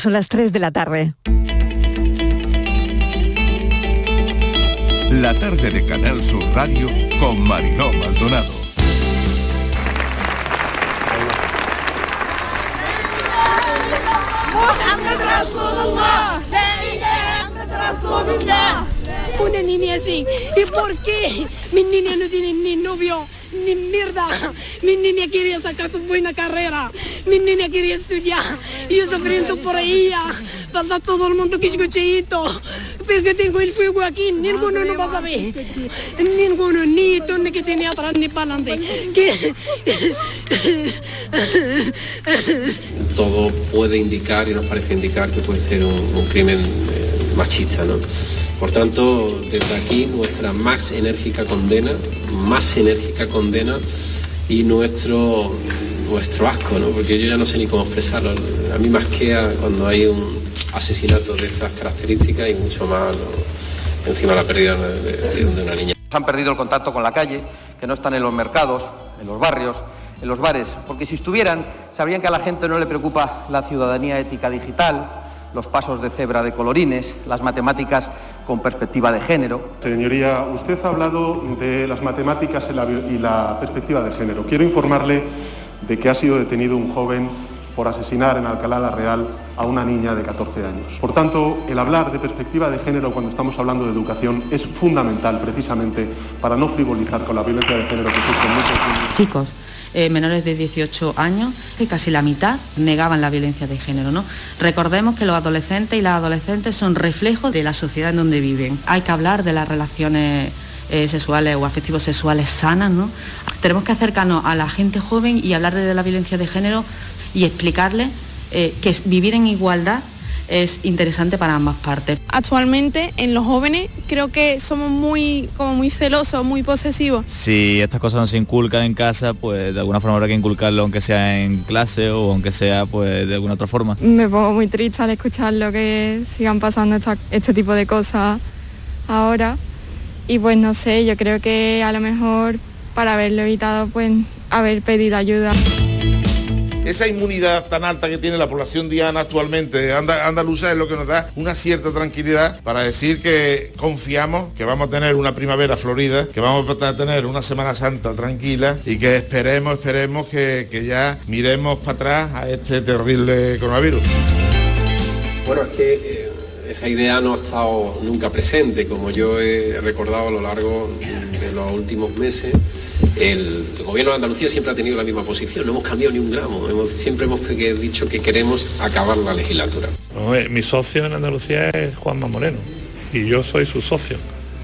Son las 3 de la tarde. La tarde de Canal Sur Radio con Mariló Maldonado. Una niña así. ¿Y por qué mi niña no tiene ni novio? Ni mierda. Mi niña quería sacar su buena carrera. Mi niña quería estudiar. Y yo sufriendo por ella. Pasa todo el mundo que escucheito. Porque tengo el fuego aquí. Ninguno no va a saber. Ninguno. Ni tú ni que tiene atrás ni para adelante. Que... todo puede indicar y nos parece indicar que puede ser un, un crimen eh, machista, ¿no? Por tanto, desde aquí nuestra más enérgica condena, más enérgica condena y nuestro nuestro asco, ¿no? Porque yo ya no sé ni cómo expresarlo. A mí más que cuando hay un asesinato de estas características y mucho más encima la pérdida de, de- de una niña. Han perdido el contacto con la calle, que no están en los mercados, en los barrios, en los bares, porque si estuvieran, sabrían que a la gente no le preocupa la ciudadanía ética digital, los pasos de cebra de colorines, las matemáticas con perspectiva de género. Señoría, usted ha hablado de las matemáticas y la, y la perspectiva de género. Quiero informarle de que ha sido detenido un joven por asesinar en Alcalá la Real a una niña de 14 años. Por tanto, el hablar de perspectiva de género cuando estamos hablando de educación es fundamental precisamente para no frivolizar con la violencia de género que sufren muchos niños. chicos eh, menores de 18 años, que casi la mitad negaban la violencia de género. ¿no? Recordemos que los adolescentes y las adolescentes son reflejos de la sociedad en donde viven. Hay que hablar de las relaciones eh, sexuales o afectivos sexuales sanas. ¿no? Tenemos que acercarnos a la gente joven y hablar de la violencia de género y explicarles eh, que vivir en igualdad es interesante para ambas partes. Actualmente en los jóvenes creo que somos muy como muy celosos, muy posesivos. Si estas cosas no se inculcan en casa, pues de alguna forma habrá que inculcarlo aunque sea en clase o aunque sea pues de alguna otra forma. Me pongo muy triste al escucharlo que sigan pasando esta- este tipo de cosas ahora. Y pues no sé, yo creo que a lo mejor para haberlo evitado pues haber pedido ayuda. Esa inmunidad tan alta que tiene la población diana actualmente anda- andaluza es lo que nos da una cierta tranquilidad para decir que confiamos que vamos a tener una primavera florida, que vamos a tener una Semana Santa tranquila y que esperemos, esperemos que, que ya miremos para atrás a este terrible coronavirus. Bueno, es que eh, esa idea no ha estado nunca presente, como yo he recordado a lo largo de los últimos meses. El, gobierno de Andalucía siempre ha tenido la misma posición, no hemos cambiado ni un gramo, hemos- siempre hemos dicho que queremos acabar la legislatura. Mi socio en Andalucía es Juanma Moreno y yo soy su socio.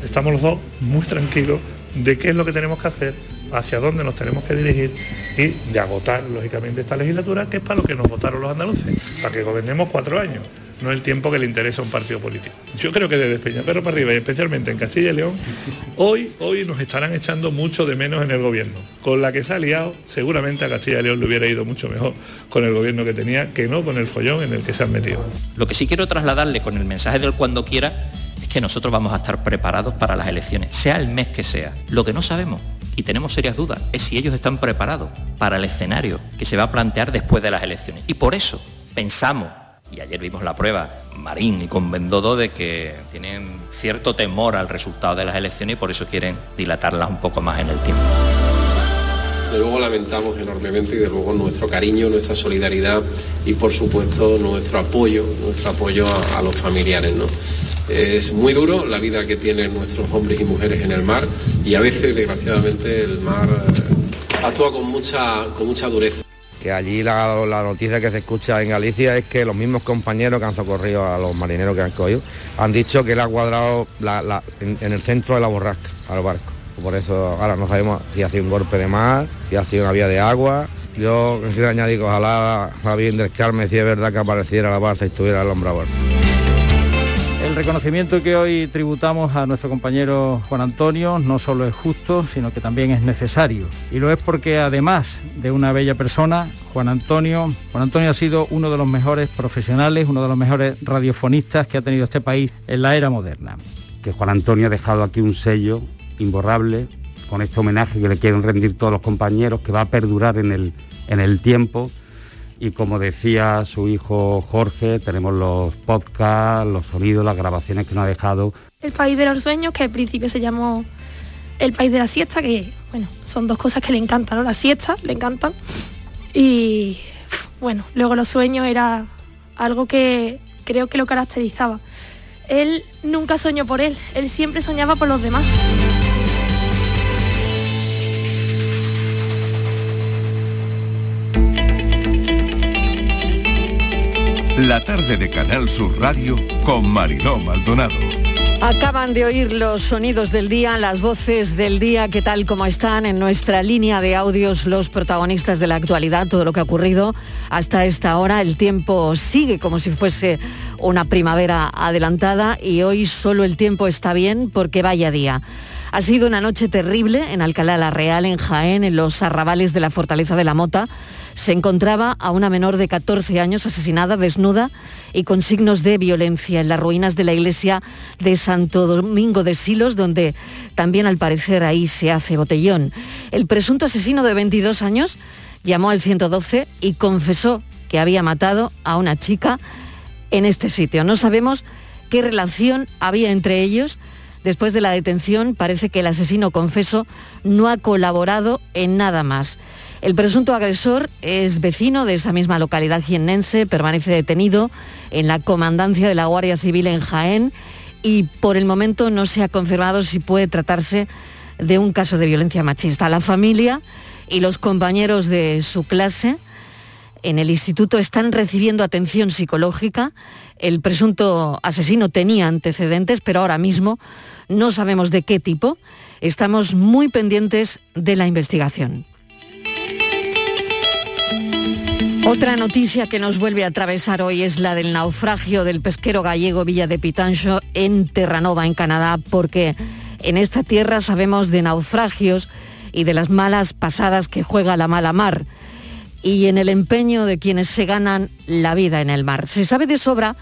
Estamos los dos muy tranquilos de qué es lo que tenemos que hacer, hacia dónde nos tenemos que dirigir y de agotar, lógicamente, esta legislatura, que es para lo que nos votaron los andaluces, para que gobernemos cuatro años, no el tiempo que le interesa a un partido político. Yo creo que desde Peñaperro para arriba y especialmente en Castilla y León, hoy, hoy nos estarán echando mucho de menos en el gobierno. Con la que se ha liado, seguramente a Castilla y León le hubiera ido mucho mejor con el gobierno que tenía que no con el follón en el que se han metido. Lo que sí quiero trasladarle con el mensaje del cuando quiera es que nosotros vamos a estar preparados para las elecciones, sea el mes que sea. Lo que no sabemos y tenemos serias dudas es si ellos están preparados para el escenario que se va a plantear después de las elecciones. Y por eso pensamos, y ayer vimos la prueba, Marín y con Bendodo, de que tienen cierto temor al resultado de las elecciones y por eso quieren dilatarlas un poco más en el tiempo. De luego lamentamos enormemente y de luego nuestro cariño, nuestra solidaridad y por supuesto nuestro apoyo, nuestro apoyo a, a los familiares. ¿no? Es muy duro la vida que tienen nuestros hombres y mujeres en el mar y a veces desgraciadamente el mar eh, actúa con mucha, con mucha dureza. Allí la, noticia que se escucha en Galicia es que los mismos compañeros que han socorrido a los marineros que han cogido han dicho que le ha cuadrado en, el centro de la borrasca al barco. Por eso ahora no sabemos si ha sido un golpe de mar, si ha sido una vía de agua. Yo añadir que ojalá la Virgen del Carmen, si es verdad que apareciera la barca y estuviera el hombre a bordo. El reconocimiento que hoy tributamos a nuestro compañero Juan Antonio no solo es justo, sino que también es necesario. Y lo es porque además de una bella persona, Juan Antonio, Juan Antonio ha sido uno de los mejores profesionales, uno de los mejores radiofonistas que ha tenido este país en la era moderna. que Juan Antonio ha dejado aquí un sello imborrable con este homenaje que le quieren rendir todos los compañeros, que va a perdurar en el, en el tiempo y como decía su hijo Jorge, tenemos los podcasts, los sonidos, las grabaciones que nos ha dejado. El País de los Sueños, que al principio se llamó El País de la Siesta, que bueno, son dos cosas que le encantan, ¿no? La siesta, le encantan. Y bueno, luego los sueños era algo que creo que lo caracterizaba. Él nunca soñó por él, él siempre soñaba por los demás. La tarde de Canal Sur Radio con Mariló Maldonado. Acaban de oír los sonidos del día, las voces del día, que tal como están en nuestra línea de audios los protagonistas de la actualidad, todo lo que ha ocurrido hasta esta hora. El tiempo sigue como si fuese una primavera adelantada y hoy solo el tiempo está bien porque vaya día. Ha sido una noche terrible en Alcalá la Real, en Jaén, en los arrabales de la Fortaleza de la Mota se encontraba a una menor de 14 años asesinada, desnuda y con signos de violencia en las ruinas de la iglesia de Santo Domingo de Silos, donde también al parecer ahí se hace botellón. El presunto asesino de 22 años llamó al 112 y confesó que había matado a una chica en este sitio. No sabemos qué relación había entre ellos. Después de la detención parece que el asesino confeso no ha colaborado en nada más. El presunto agresor es vecino de esa misma localidad jiennense, permanece detenido en la comandancia de la Guardia Civil en Jaén y por el momento no se ha confirmado si puede tratarse de un caso de violencia machista. La familia y los compañeros de su clase en el instituto están recibiendo atención psicológica. El presunto asesino tenía antecedentes, pero ahora mismo no sabemos de qué tipo. Estamos muy pendientes de la investigación. Otra noticia que nos vuelve a atravesar hoy es la del naufragio del pesquero gallego Villa de Pitancho en Terranova, en Canadá, porque en esta tierra sabemos de naufragios y de las malas pasadas que juega la mala mar y en el empeño de quienes se ganan la vida en el mar. Se sabe de sobra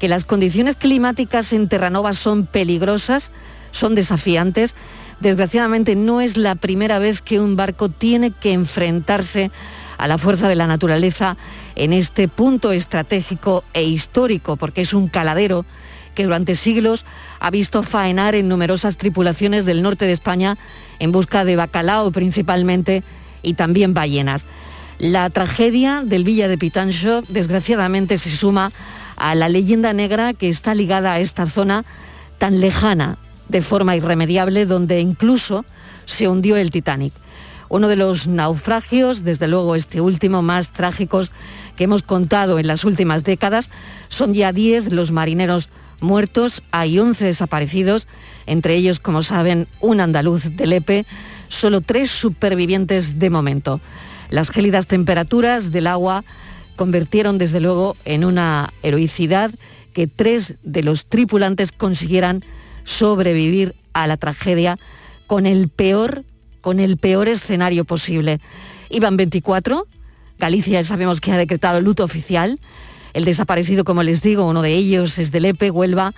que las condiciones climáticas en Terranova son peligrosas, son desafiantes. Desgraciadamente no es la primera vez que un barco tiene que enfrentarse a la fuerza de la naturaleza en este punto estratégico e histórico, porque es un caladero que durante siglos ha visto faenar en numerosas tripulaciones del norte de España en busca de bacalao principalmente y también ballenas. La tragedia del Villa de Pitancho desgraciadamente se suma a la leyenda negra que está ligada a esta zona tan lejana de forma irremediable donde incluso se hundió el Titanic uno de los naufragios, desde luego este último, más trágicos que hemos contado en las últimas décadas. Son ya 10 los marineros muertos, hay 11 desaparecidos, entre ellos, como saben, un andaluz de Lepe, solo tres supervivientes de momento. Las gélidas temperaturas del agua convirtieron desde luego en una heroicidad que tres de los tripulantes consiguieran sobrevivir a la tragedia con el peor con el peor escenario posible. Iban 24, Galicia sabemos que ha decretado luto oficial, el desaparecido, como les digo, uno de ellos es de Lepe, Huelva,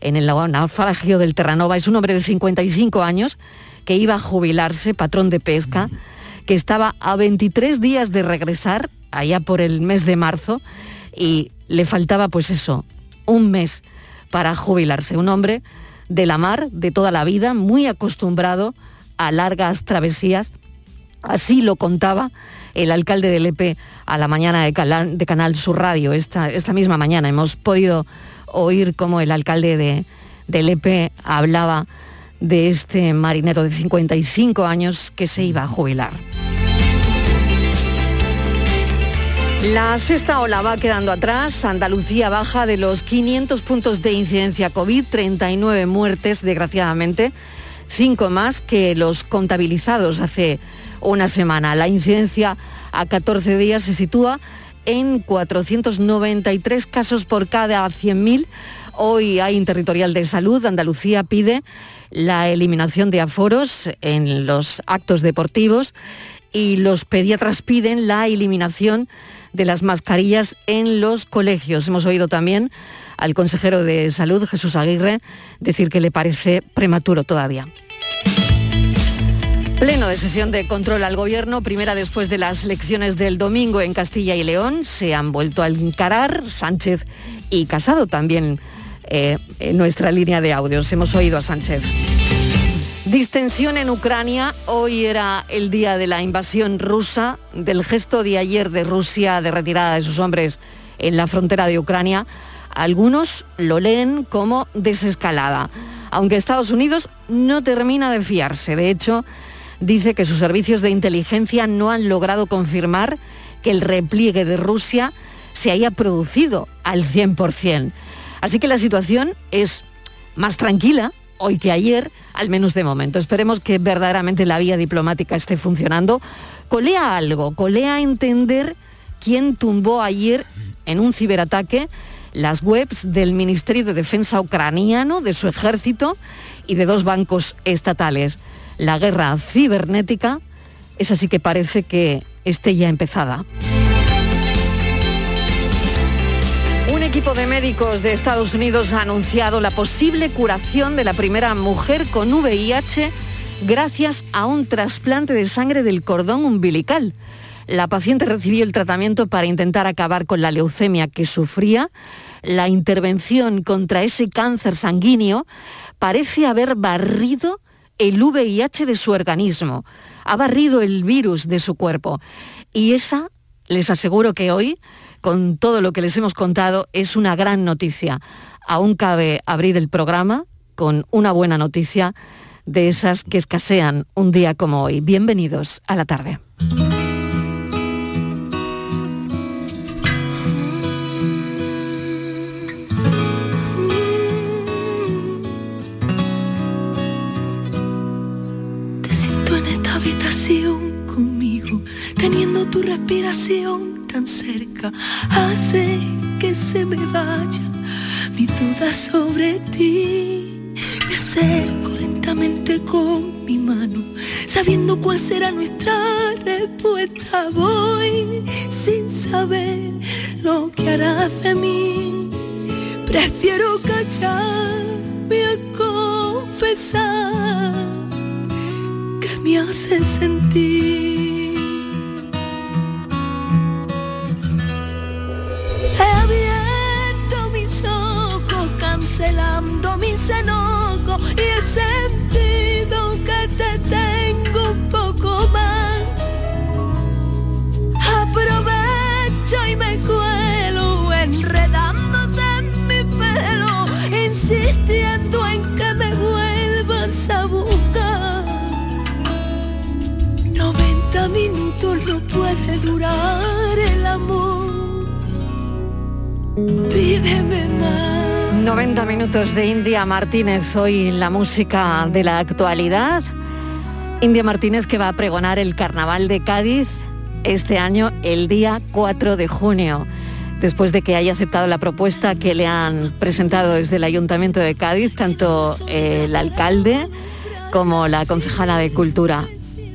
en el naufragio del Terranova, es un hombre de 55 años que iba a jubilarse, patrón de pesca, que estaba a 23 días de regresar, allá por el mes de marzo, y le faltaba pues eso, un mes para jubilarse. Un hombre de la mar, de toda la vida, muy acostumbrado a largas travesías. Así lo contaba el alcalde de Lepe a la mañana de, Canal Sur Radio. Esta, esta, misma mañana hemos podido oír cómo el alcalde de, de Lepe hablaba de este marinero de 55 años que se iba a jubilar. La sexta ola va quedando atrás. Andalucía baja de los 500 puntos de incidencia COVID, 39 muertes, desgraciadamente cinco más que los contabilizados hace una semana. La incidencia a 14 días se sitúa en 493 casos por cada 100.000. Hoy hay Interterritorial de Salud. Andalucía pide la eliminación de aforos en los actos deportivos y los pediatras piden la eliminación las mascarillas en los colegios. Hemos oído también al consejero de Salud, Jesús Aguirre, decir que le parece prematuro todavía. Pleno de sesión de control al gobierno, primera después de las elecciones del domingo en Castilla y León, se han vuelto a encarar Sánchez y Casado también eh, en nuestra línea de audios. Hemos oído a Sánchez. Distensión en Ucrania. Hoy era el día de la invasión rusa, del gesto de ayer de Rusia de retirada de sus hombres en la frontera de Ucrania. Algunos lo leen como desescalada, aunque Estados Unidos no termina de fiarse. De hecho, dice que sus servicios de inteligencia no han logrado confirmar que el repliegue de Rusia se haya producido al 100%. Así que la situación es más tranquila hoy que ayer, al menos de momento. Esperemos que verdaderamente la vía diplomática esté funcionando. Colea algo, colea entender quién tumbó ayer en un ciberataque las webs del Ministerio de Defensa ucraniano, de su ejército y de dos bancos estatales la guerra cibernética, es así que parece que esté ya empezada. Equipo de médicos de Estados Unidos ha anunciado la posible curación de la primera mujer con VIH gracias a un trasplante de sangre del cordón umbilical. La paciente recibió el tratamiento para intentar acabar con la leucemia que sufría. La intervención contra ese cáncer sanguíneo parece haber barrido el VIH de su organismo, ha barrido el virus de su cuerpo. Y esa, les aseguro que hoy, con todo lo que les hemos contado, es una gran noticia. Aún cabe abrir el programa con una buena noticia de esas que escasean un día como hoy. Bienvenidos a la tarde. conmigo, teniendo tu respiración tan cerca, hace que se me vaya mi duda sobre ti. Me acerco lentamente con mi mano, sabiendo cuál será nuestra respuesta. Voy sin saber lo que harás de mí. Prefiero callarme a confesar me hace sentir. Abierto mis ojos cancelando mis enojos y he sentido que te tengo un poco más. Aprovecho y me cuelo enredándote en mi pelo, insistiendo en que me vuelvas a buscar minutos no puede durar Pídeme más. 90 minutos de India Martínez, hoy la música de la actualidad. India Martínez que va a pregonar el Carnaval de Cádiz este año, el día 4 de junio, después de que haya aceptado la propuesta que le han presentado desde el Ayuntamiento de Cádiz, tanto el alcalde como la concejala de Cultura.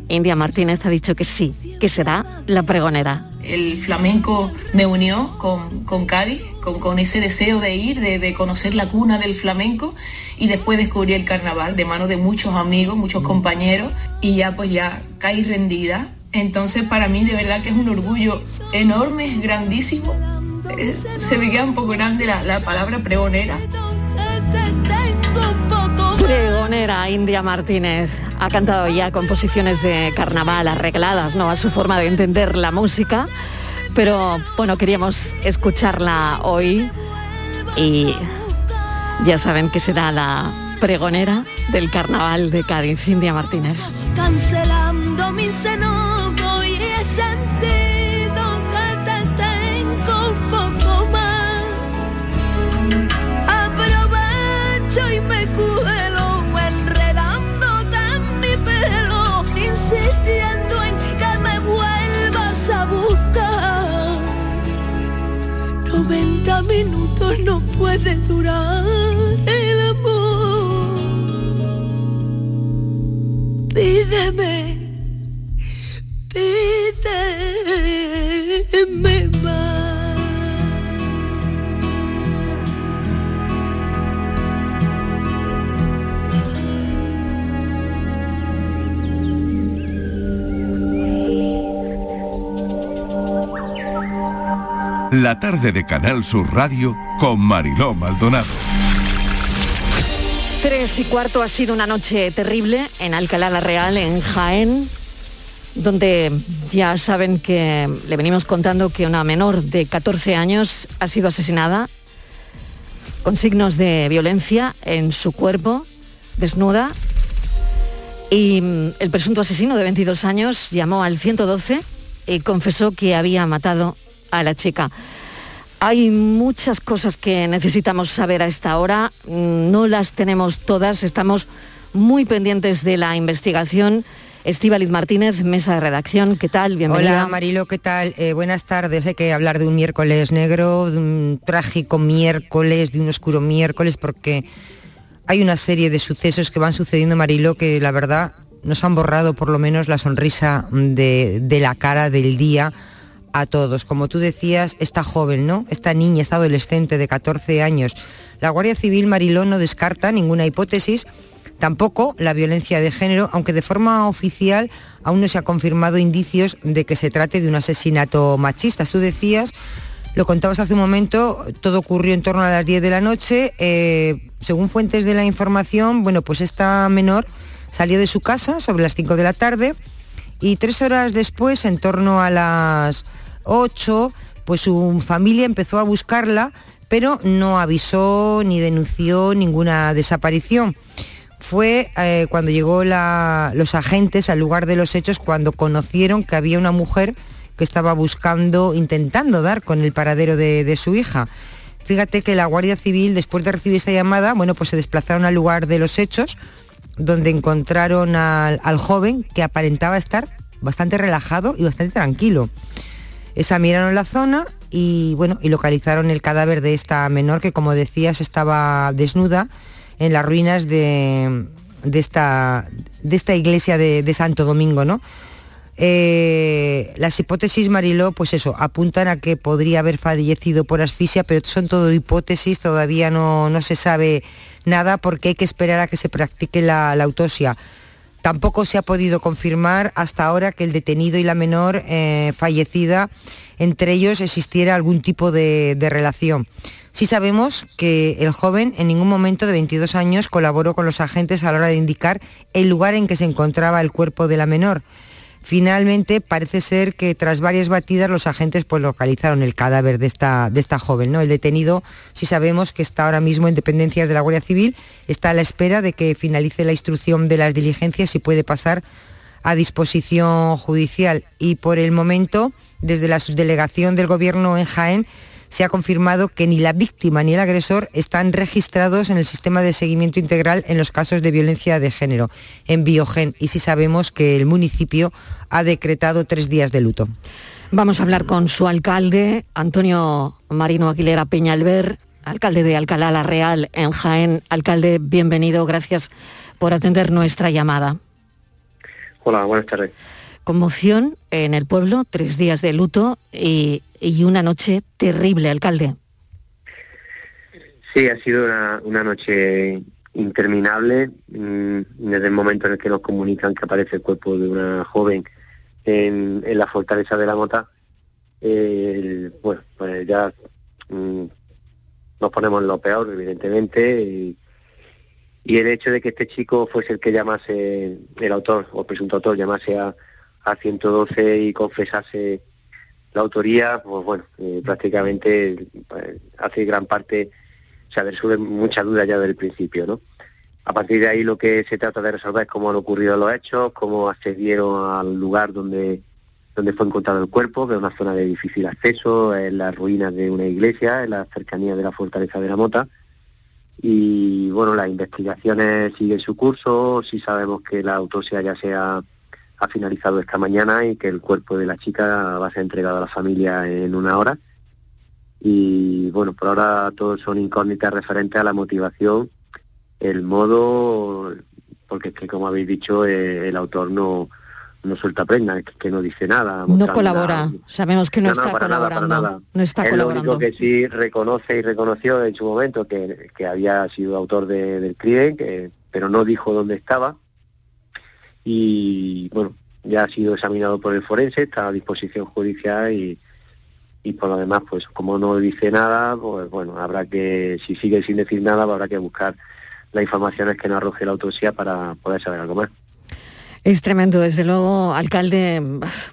India Martínez ha dicho que sí, que será la pregonera. El flamenco me unió con, Cádiz, con, ese deseo de ir, de, conocer la cuna del flamenco y después descubrí el carnaval de mano de muchos amigos, muchos compañeros y ya pues ya caí rendida. Entonces para mí de verdad que es un orgullo enorme, grandísimo. se me queda un poco grande la, la palabra pregonera Pregonera India Martínez ha cantado ya composiciones de carnaval arregladas, ¿no? A su forma de entender la música. Pero bueno, queríamos escucharla hoy y ya saben que será la pregonera del carnaval de Cádiz, India Martínez. No puede durar el amor. Pídeme, pídeme La tarde de Canal Sur Radio con Mariló Maldonado. Tres y cuarto ha sido una noche terrible en Alcalá la Real, en Jaén, donde ya saben que le venimos contando que una menor de 14 años ha sido asesinada con signos de violencia en su cuerpo, desnuda. Y mm, el presunto asesino de 22 años llamó al 112 y confesó que había matado a la chica. Hay muchas cosas que necesitamos saber a esta hora, mm, no las tenemos todas, estamos muy pendientes de la investigación. Estíbaliz Martínez, mesa de redacción, ¿qué tal? Bienvenida. Hola Marilo, ¿qué tal? Eh, buenas tardes. Hay que hablar de un miércoles negro, de un trágico miércoles, de un oscuro miércoles, porque hay una serie de sucesos que van sucediendo, Marilo, que la verdad nos han borrado por lo menos la sonrisa de, de la cara del día a todos. Como tú decías, esta joven, ¿no? Esta niña, esta adolescente de 14 años. La Guardia Civil Marilón no descarta ninguna hipótesis, tampoco la violencia de género, aunque de forma oficial aún no se ha confirmado indicios de que se trate de un asesinato machista. Tú decías, lo contabas hace un momento, todo ocurrió en torno a las 10 de la noche. Eh, según fuentes de la información, bueno, pues esta menor salió de su casa sobre las 5 de la tarde y tres horas después, en torno a las 8, pues su familia empezó a buscarla, pero no avisó ni denunció ninguna desaparición. Fue eh, cuando llegó los agentes al lugar de los hechos cuando conocieron que había una mujer que estaba buscando, intentando dar con el paradero de, su hija. Fíjate que la Guardia Civil, después de recibir esta llamada, bueno, pues se desplazaron al lugar de los hechos, donde encontraron al joven que aparentaba estar bastante relajado y bastante tranquilo. Examinaron la zona y bueno, y localizaron el cadáver de esta menor que como decías estaba desnuda en las ruinas de, esta, de esta, iglesia de, Santo Domingo, ¿no? Eh, las hipótesis, Mariló, pues eso, apuntan a que podría haber fallecido por asfixia, pero son todo hipótesis, todavía no, no se sabe nada porque hay que esperar a que se practique la autopsia. Tampoco se ha podido confirmar hasta ahora que el detenido y la menor eh, fallecida, entre ellos existiera algún tipo de, relación. Sí sabemos que el joven en ningún momento de 22 años colaboró con los agentes a la hora de indicar el lugar en que se encontraba el cuerpo de la menor. Finalmente, parece ser que tras varias batidas los agentes pues, localizaron el cadáver de esta, de esta joven. ¿no? El detenido, si sabemos que está ahora mismo en dependencias de la Guardia Civil, está a la espera de que finalice la instrucción de las diligencias y puede pasar a disposición judicial. Y por el momento, desde la subdelegación del Gobierno en Jaén, se ha confirmado que ni la víctima ni el agresor están registrados en el sistema de seguimiento integral en los casos de violencia de género, en Biogen, y sí sabemos que el municipio ha decretado tres días de luto. Vamos a hablar con su alcalde, Antonio Marino Aguilera Peñalver, alcalde de Alcalá la Real en Jaén. Alcalde, bienvenido, gracias por atender nuestra llamada. Hola, buenas tardes. Conmoción en el pueblo, tres días de luto y, una noche terrible, alcalde. Sí, ha sido una, noche interminable mm, desde el momento en el que nos comunican que aparece el cuerpo de una joven en, la fortaleza de la Mota. bueno, pues ya mm, nos ponemos en lo peor, evidentemente, y, y, el hecho de que este chico fuese el que llamase, el autor o presunto autor llamase a, a 112 y confesase la autoría, pues bueno, eh, prácticamente pues, hace gran parte, o sea, resuelve mucha duda ya del principio, ¿no? A partir de ahí lo que se trata de resolver es cómo han ocurrido los hechos, cómo accedieron al lugar donde, donde fue encontrado el cuerpo, que es una zona de difícil acceso, en las ruinas de una iglesia, en la cercanía de la fortaleza de la Mota. Y bueno, las investigaciones siguen su curso, si sabemos que la autopsia ya sea ha finalizado esta mañana y que el cuerpo de la chica va a ser entregado a la familia en una hora. Y bueno, por ahora todos son incógnitas referentes a la motivación, el modo, porque es que como habéis dicho, eh, el autor no, no suelta prenda, que, no dice nada. No colabora, sabemos que no, está colaborando. No está es colaborando. lo único que sí reconoce y reconoció en su momento que, que había sido autor del crimen, que, pero no dijo dónde estaba y bueno, ya ha sido examinado por el forense, está a disposición judicial y, y por lo demás, pues como no dice nada, pues bueno, habrá que, si sigue sin decir nada, pues habrá que buscar las informaciones que nos arroje la autopsia para poder saber algo más. Es tremendo, desde luego, alcalde,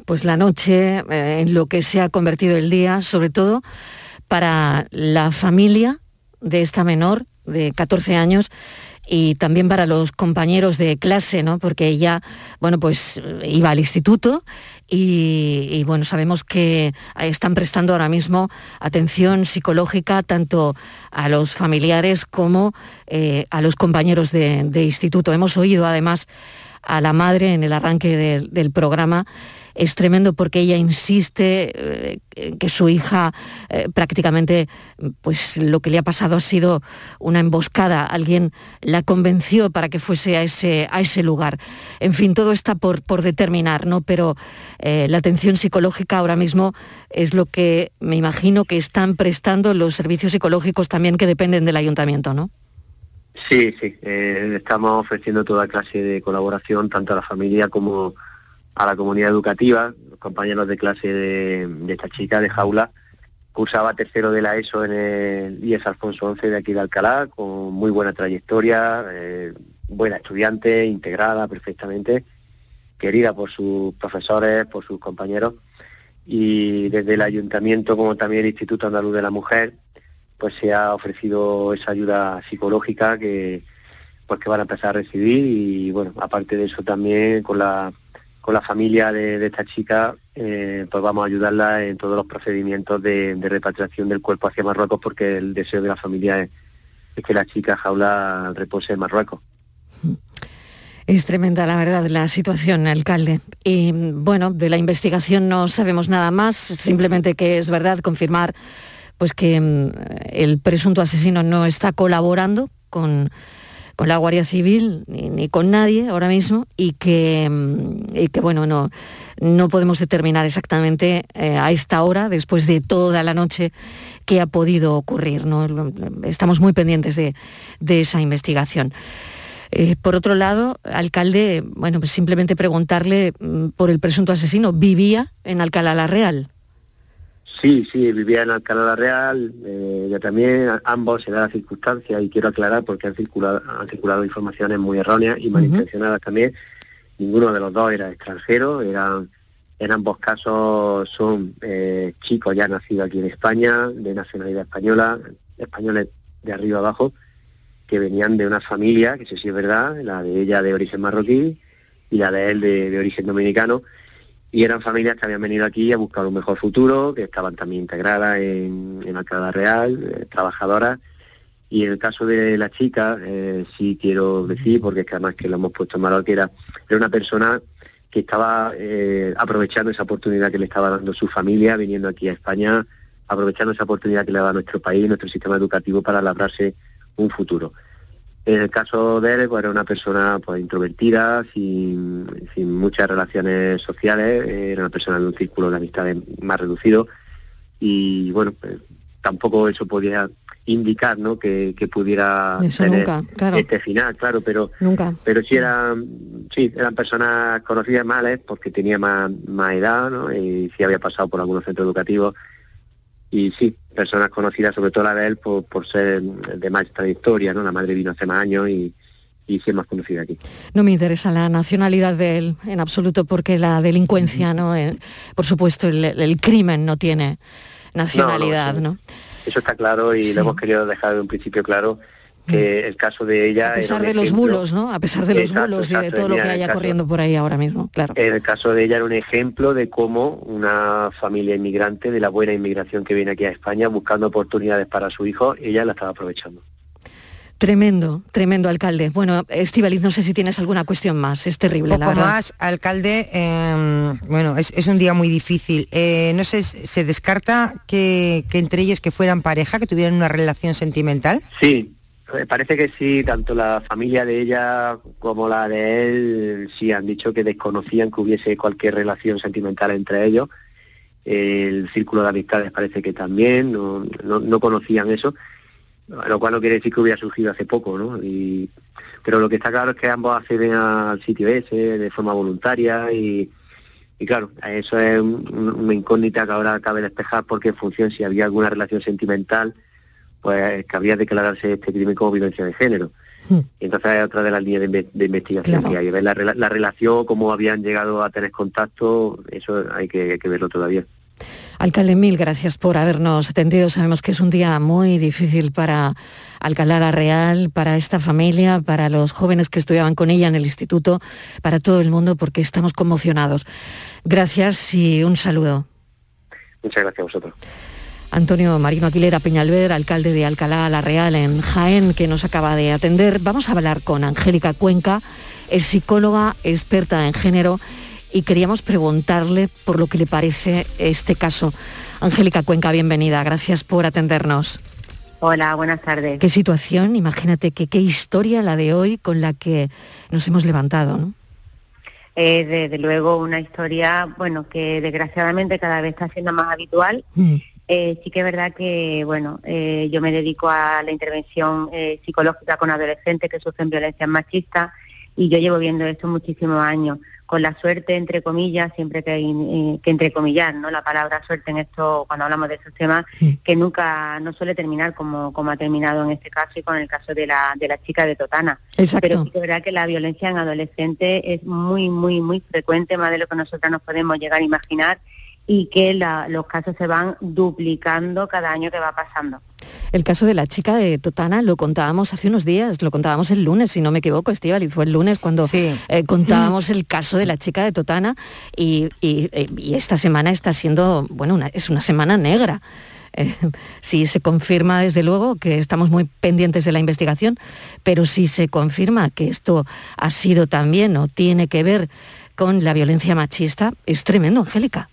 pues la noche eh, en lo que se ha convertido el día, sobre todo para la familia de esta menor de 14 años y también para los compañeros de clase, ¿no? Porque ella, bueno, pues iba al instituto y, bueno, sabemos que están prestando ahora mismo atención psicológica tanto a los familiares como eh, a los compañeros de instituto. Hemos oído además a la madre en el arranque del programa es tremendo porque ella insiste eh, que su hija eh, prácticamente, pues lo que le ha pasado ha sido una emboscada. Alguien la convenció para que fuese a ese, a ese lugar. En fin, todo está por, por determinar, ¿no? Pero eh, la atención psicológica ahora mismo es lo que me imagino que están prestando los servicios psicológicos también que dependen del ayuntamiento, ¿no? Sí, sí, estamos ofreciendo toda clase de colaboración, tanto a la familia como a la comunidad educativa, los compañeros de clase de, esta chica de jaula, cursaba tercero de la ESO en el IES Alfonso XI de aquí de Alcalá, con muy buena trayectoria, eh, buena estudiante, integrada perfectamente, querida por sus profesores, por sus compañeros, y desde el ayuntamiento como también el Instituto Andaluz de la Mujer, pues se ha ofrecido esa ayuda psicológica que pues que van a empezar a recibir y bueno, aparte de eso también con la con la familia de, esta chica, eh, pues vamos a ayudarla en todos los procedimientos de, repatriación del cuerpo hacia Marruecos porque el deseo de la familia es, que la chica jaula repose en Marruecos. Es tremenda, la verdad, la situación, alcalde. Y bueno, de la investigación no sabemos nada más, simplemente que es verdad confirmar pues que mm, el presunto asesino no está colaborando con con la Guardia Civil ni, con nadie ahora mismo y que, mm, que bueno, no, no podemos determinar exactamente eh, a esta hora, después de toda la noche, qué ha podido ocurrir. ¿no? Estamos muy pendientes de, esa investigación. Eh, por otro lado, alcalde, bueno, pues simplemente preguntarle mm, por el presunto asesino. ¿Vivía en Alcalá la Real? Sí, sí, vivía en Alcalá la Real, eh, ya también ambos se da la circunstancia y quiero aclarar porque han circulado, han circulado informaciones muy erróneas y malintencionadas también. Ninguno de los dos era extranjero, eran en ambos casos son eh, chicos ya nacidos aquí en España, de nacionalidad española, españoles de arriba abajo, que venían de una familia, que eso sí es verdad, la de ella de origen marroquí y la de él de origen dominicano, y eran familias que habían venido aquí a buscar un mejor futuro, que estaban también integradas en, en Alcalá Real, eh, trabajadoras. Y en el caso de la chica, eh, sí quiero decir, porque es que además que lo hemos puesto en valor, que era, era una persona que estaba eh, aprovechando esa oportunidad que le estaba dando su familia, viniendo aquí a España, aprovechando esa oportunidad que le da nuestro país, nuestro sistema educativo para labrarse un futuro. En el caso de él, pues era una persona pues, introvertida, sin, muchas relaciones sociales, era una persona de un círculo de amistades más reducido y bueno, pues, tampoco eso podía indicar ¿no? que, pudiera tener este final, claro, pero nunca. pero sí eran sí, eran personas conocidas males porque tenía más, más edad ¿no? y sí había pasado por algunos centros educativos y sí, personas conocidas, sobre todo la de él, por, ser de más trayectoria, ¿no? La madre vino hace más años y, y sí es más conocida aquí. No me interesa la nacionalidad de él en absoluto porque la delincuencia, ¿no? Eh, por supuesto, el, crimen no tiene nacionalidad, ¿no? Eso, está claro y lo hemos querido dejar de un principio claro que el caso de ella... A pesar de los bulos, ¿no? A pesar de los bulos y de todo lo que haya corriendo por ahí ahora mismo, claro. El caso de ella era un ejemplo de cómo una familia inmigrante, de la buena inmigración que viene aquí a España, buscando oportunidades para su hijo, ella la estaba aprovechando. Tremendo, tremendo alcalde. Bueno, Estivaliz, no sé si tienes alguna cuestión más, es terrible. Poco más, alcalde, em, bueno, es, un día muy difícil. Eh, no sé, ¿se descarta que, que entre ellos que fueran pareja, que tuvieran una relación sentimental? Sí, parece que sí, tanto la familia de ella como la de él sí han dicho que desconocían que hubiese cualquier relación sentimental entre ellos. El círculo de amistades parece que también no, no, conocían eso, lo cual no quiere decir que hubiera surgido hace poco, ¿no? Y, pero lo que está claro es que ambos acceden al sitio ese de forma voluntaria y, y claro, eso es un- un- una incógnita que ahora cabe despejar porque en función si había alguna relación sentimental, pues cabría declararse este crimen como violencia de género. Hmm. Y entonces es otra de las líneas de, inve- de investigación Claro. que hay. Ver la, rela- la relación, cómo habían llegado a tener contacto, eso hay que, hay que verlo todavía. Alcalde, mil gracias por habernos atendido. Sabemos que es un día muy difícil para Alcalá la Real, para esta familia, para los jóvenes que estudiaban con ella en el instituto, para todo el mundo, porque estamos conmocionados. Gracias y un saludo. Muchas gracias a vosotros. Antonio Marino Aguilera Peñalver, alcalde de Alcalá la Real en Jaén, que nos acaba de atender. Vamos a hablar con Angélica Cuenca, es psicóloga, experta en género, y queríamos preguntarle por lo que le parece este caso. Angélica Cuenca, bienvenida, gracias por atendernos. Hola, buenas tardes. Qué situación, imagínate que qué historia la de hoy con la que nos hemos levantado, ¿no? Eh, desde luego una historia, bueno, que desgraciadamente cada vez está siendo más habitual. Mm. Eh, sí que es verdad que, bueno, eh, yo me dedico a la intervención eh, psicológica con adolescentes que sufren violencias machistas y yo llevo viendo esto muchísimos años. Con la suerte, entre comillas, siempre que hay eh, que entrecomillar, ¿no? La palabra suerte en esto, cuando hablamos de esos temas, que nunca, no suele terminar como, como ha terminado en este caso y con el caso de la, de la chica de Totana. Exacto. Pero sí que es verdad que la violencia en adolescentes es muy, muy, muy frecuente, más de lo que nosotras nos podemos llegar a imaginar y que la- los casos se van duplicando cada año que va pasando. El caso de la chica de Totana lo contábamos hace unos días, lo contábamos el lunes, si no me equivoco, Estíbal, fue el lunes cuando eh, contábamos el caso de la chica de Totana y, y- eh, y esta semana está siendo, bueno, una- es una semana negra. Eh, si se confirma, desde luego, que estamos muy pendientes de la investigación, pero si se confirma que esto ha sido también o tiene que ver con la violencia machista, es tremendo, Angélica.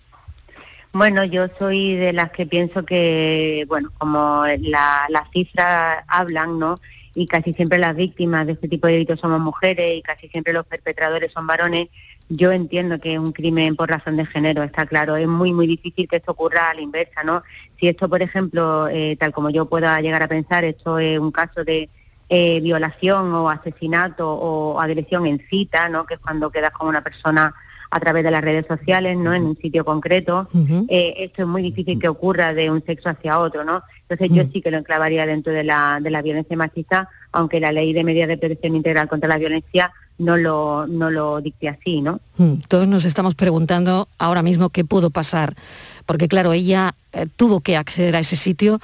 Bueno, yo soy de las que pienso que, bueno, como la- las cifras hablan, ¿no? Y casi siempre las víctimas de este tipo de delitos somos mujeres y casi siempre los perpetradores son varones, yo entiendo que es un crimen por razón de género, está claro. Es muy, muy difícil que esto ocurra a la inversa, ¿no? Si esto, por ejemplo, eh, tal como yo pueda llegar a pensar, esto es un caso de eh, violación o asesinato o agresión en cita, ¿no? Que es cuando quedas con una persona a través de las redes sociales, ¿no? En un sitio concreto. Eh, esto es muy difícil que ocurra de un sexo hacia otro, ¿no? Entonces yo sí que lo enclavaría dentro de la, de la violencia machista, aunque la ley de medidas de protección integral contra la violencia no lo, no lo dicte así, ¿no? Mm, Todos nos estamos preguntando ahora mismo qué pudo pasar, porque claro, ella eh, tuvo que acceder a ese sitio,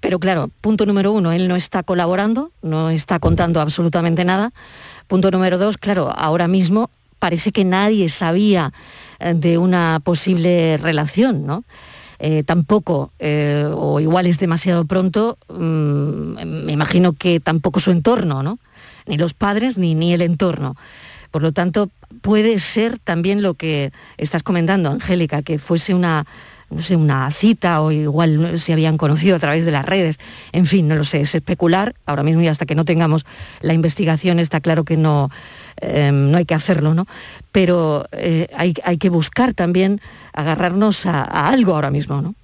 pero claro, punto número uno, él no está colaborando, no está contando absolutamente nada. Punto número dos, claro, ahora mismo parece que nadie sabía eh, de una posible relación, ¿no? Eh, tampoco, eh, o igual es demasiado pronto, mm, me imagino que tampoco su entorno, ¿no? Ni los padres ni, ni el entorno. Por lo tanto, puede ser también lo que estás comentando, Angélica, que fuese una, no sé, una cita o igual se habían conocido a través de las redes. En fin, no lo sé, es especular. Ahora mismo y hasta que no tengamos la investigación está claro que no, eh, no hay que hacerlo, ¿no? Pero eh, hay, hay que buscar también agarrarnos a, algo ahora mismo, ¿no?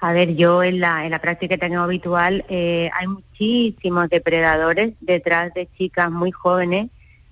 A ver, yo en la, en la práctica que tengo habitual eh, hay muchísimos depredadores detrás de chicas muy jóvenes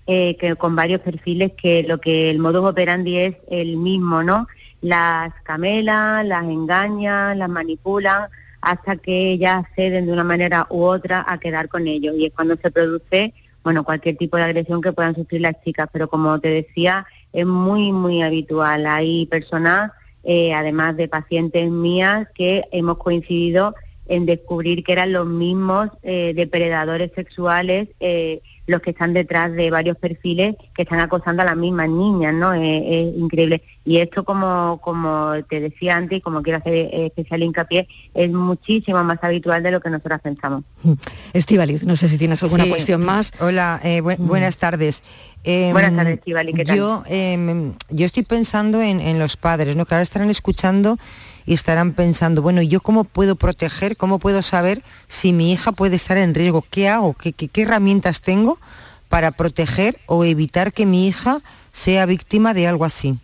eh, que con varios perfiles que lo que el modus operandi es el mismo, ¿no? Las camelan, las engañan, las manipulan hasta que ellas ceden de una manera u otra a quedar con ellos y es cuando se produce bueno cualquier tipo de agresión que puedan sufrir las chicas pero como te decía es muy muy habitual. Hay personas eh, además de pacientes mías que hemos coincidido en descubrir que eran los mismos eh, depredadores sexuales eh, los que están detrás de varios perfiles que están acosando a las mismas niñas, ¿no? Es, es increíble. Y esto, como, como te decía antes, y como quiero hacer eh, especial hincapié, es muchísimo más habitual de lo que nosotros pensamos. Estivaliz, no sé si tienes alguna Sí. cuestión más. Hola, eh, bu- buenas tardes. Em, Buenas tardes, Estíbaliz, ¿qué tal? Yo, em, yo estoy pensando en, en los padres, ¿no? Que ahora estarán escuchando y estarán pensando, bueno, ¿yo cómo puedo proteger, cómo puedo saber si mi hija puede estar en riesgo? ¿Qué hago? ¿Qué, qué, qué herramientas tengo para proteger o evitar que mi hija sea víctima de algo así?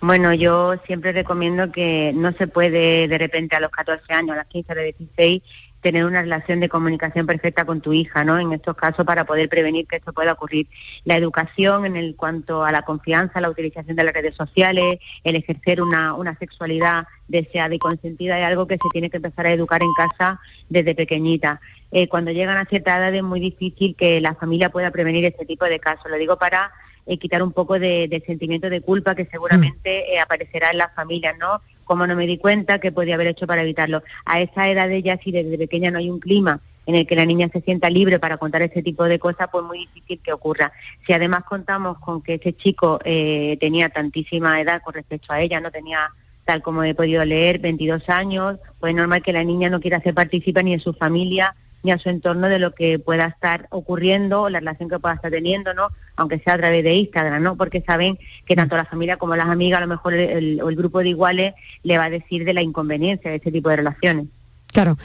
Bueno, yo siempre recomiendo que no se puede de repente a los 14 años, a las 15, a los 16, tener una relación de comunicación perfecta con tu hija, ¿no? En estos casos para poder prevenir que esto pueda ocurrir. La educación en el cuanto a la confianza, la utilización de las redes sociales, el ejercer una, una sexualidad deseada y consentida es algo que se tiene que empezar a educar en casa desde pequeñita. Eh, cuando llegan a cierta edad es muy difícil que la familia pueda prevenir este tipo de casos. Lo digo para eh, quitar un poco de, de sentimiento de culpa que seguramente eh, aparecerá en las familias, ¿no? Como no me di cuenta, ¿qué podía haber hecho para evitarlo? A esa edad de ella, si desde pequeña no hay un clima en el que la niña se sienta libre para contar ese tipo de cosas, pues muy difícil que ocurra. Si además contamos con que ese chico eh, tenía tantísima edad con respecto a ella, no tenía tal como he podido leer, 22 años, pues es normal que la niña no quiera ser participa ni en su familia ni a su entorno de lo que pueda estar ocurriendo o la relación que pueda estar teniendo, ¿no? Aunque sea a través de Instagram, ¿no? Porque saben que tanto la familia como las amigas, a lo mejor el, el grupo de iguales le va a decir de la inconveniencia de este tipo de relaciones. Claro.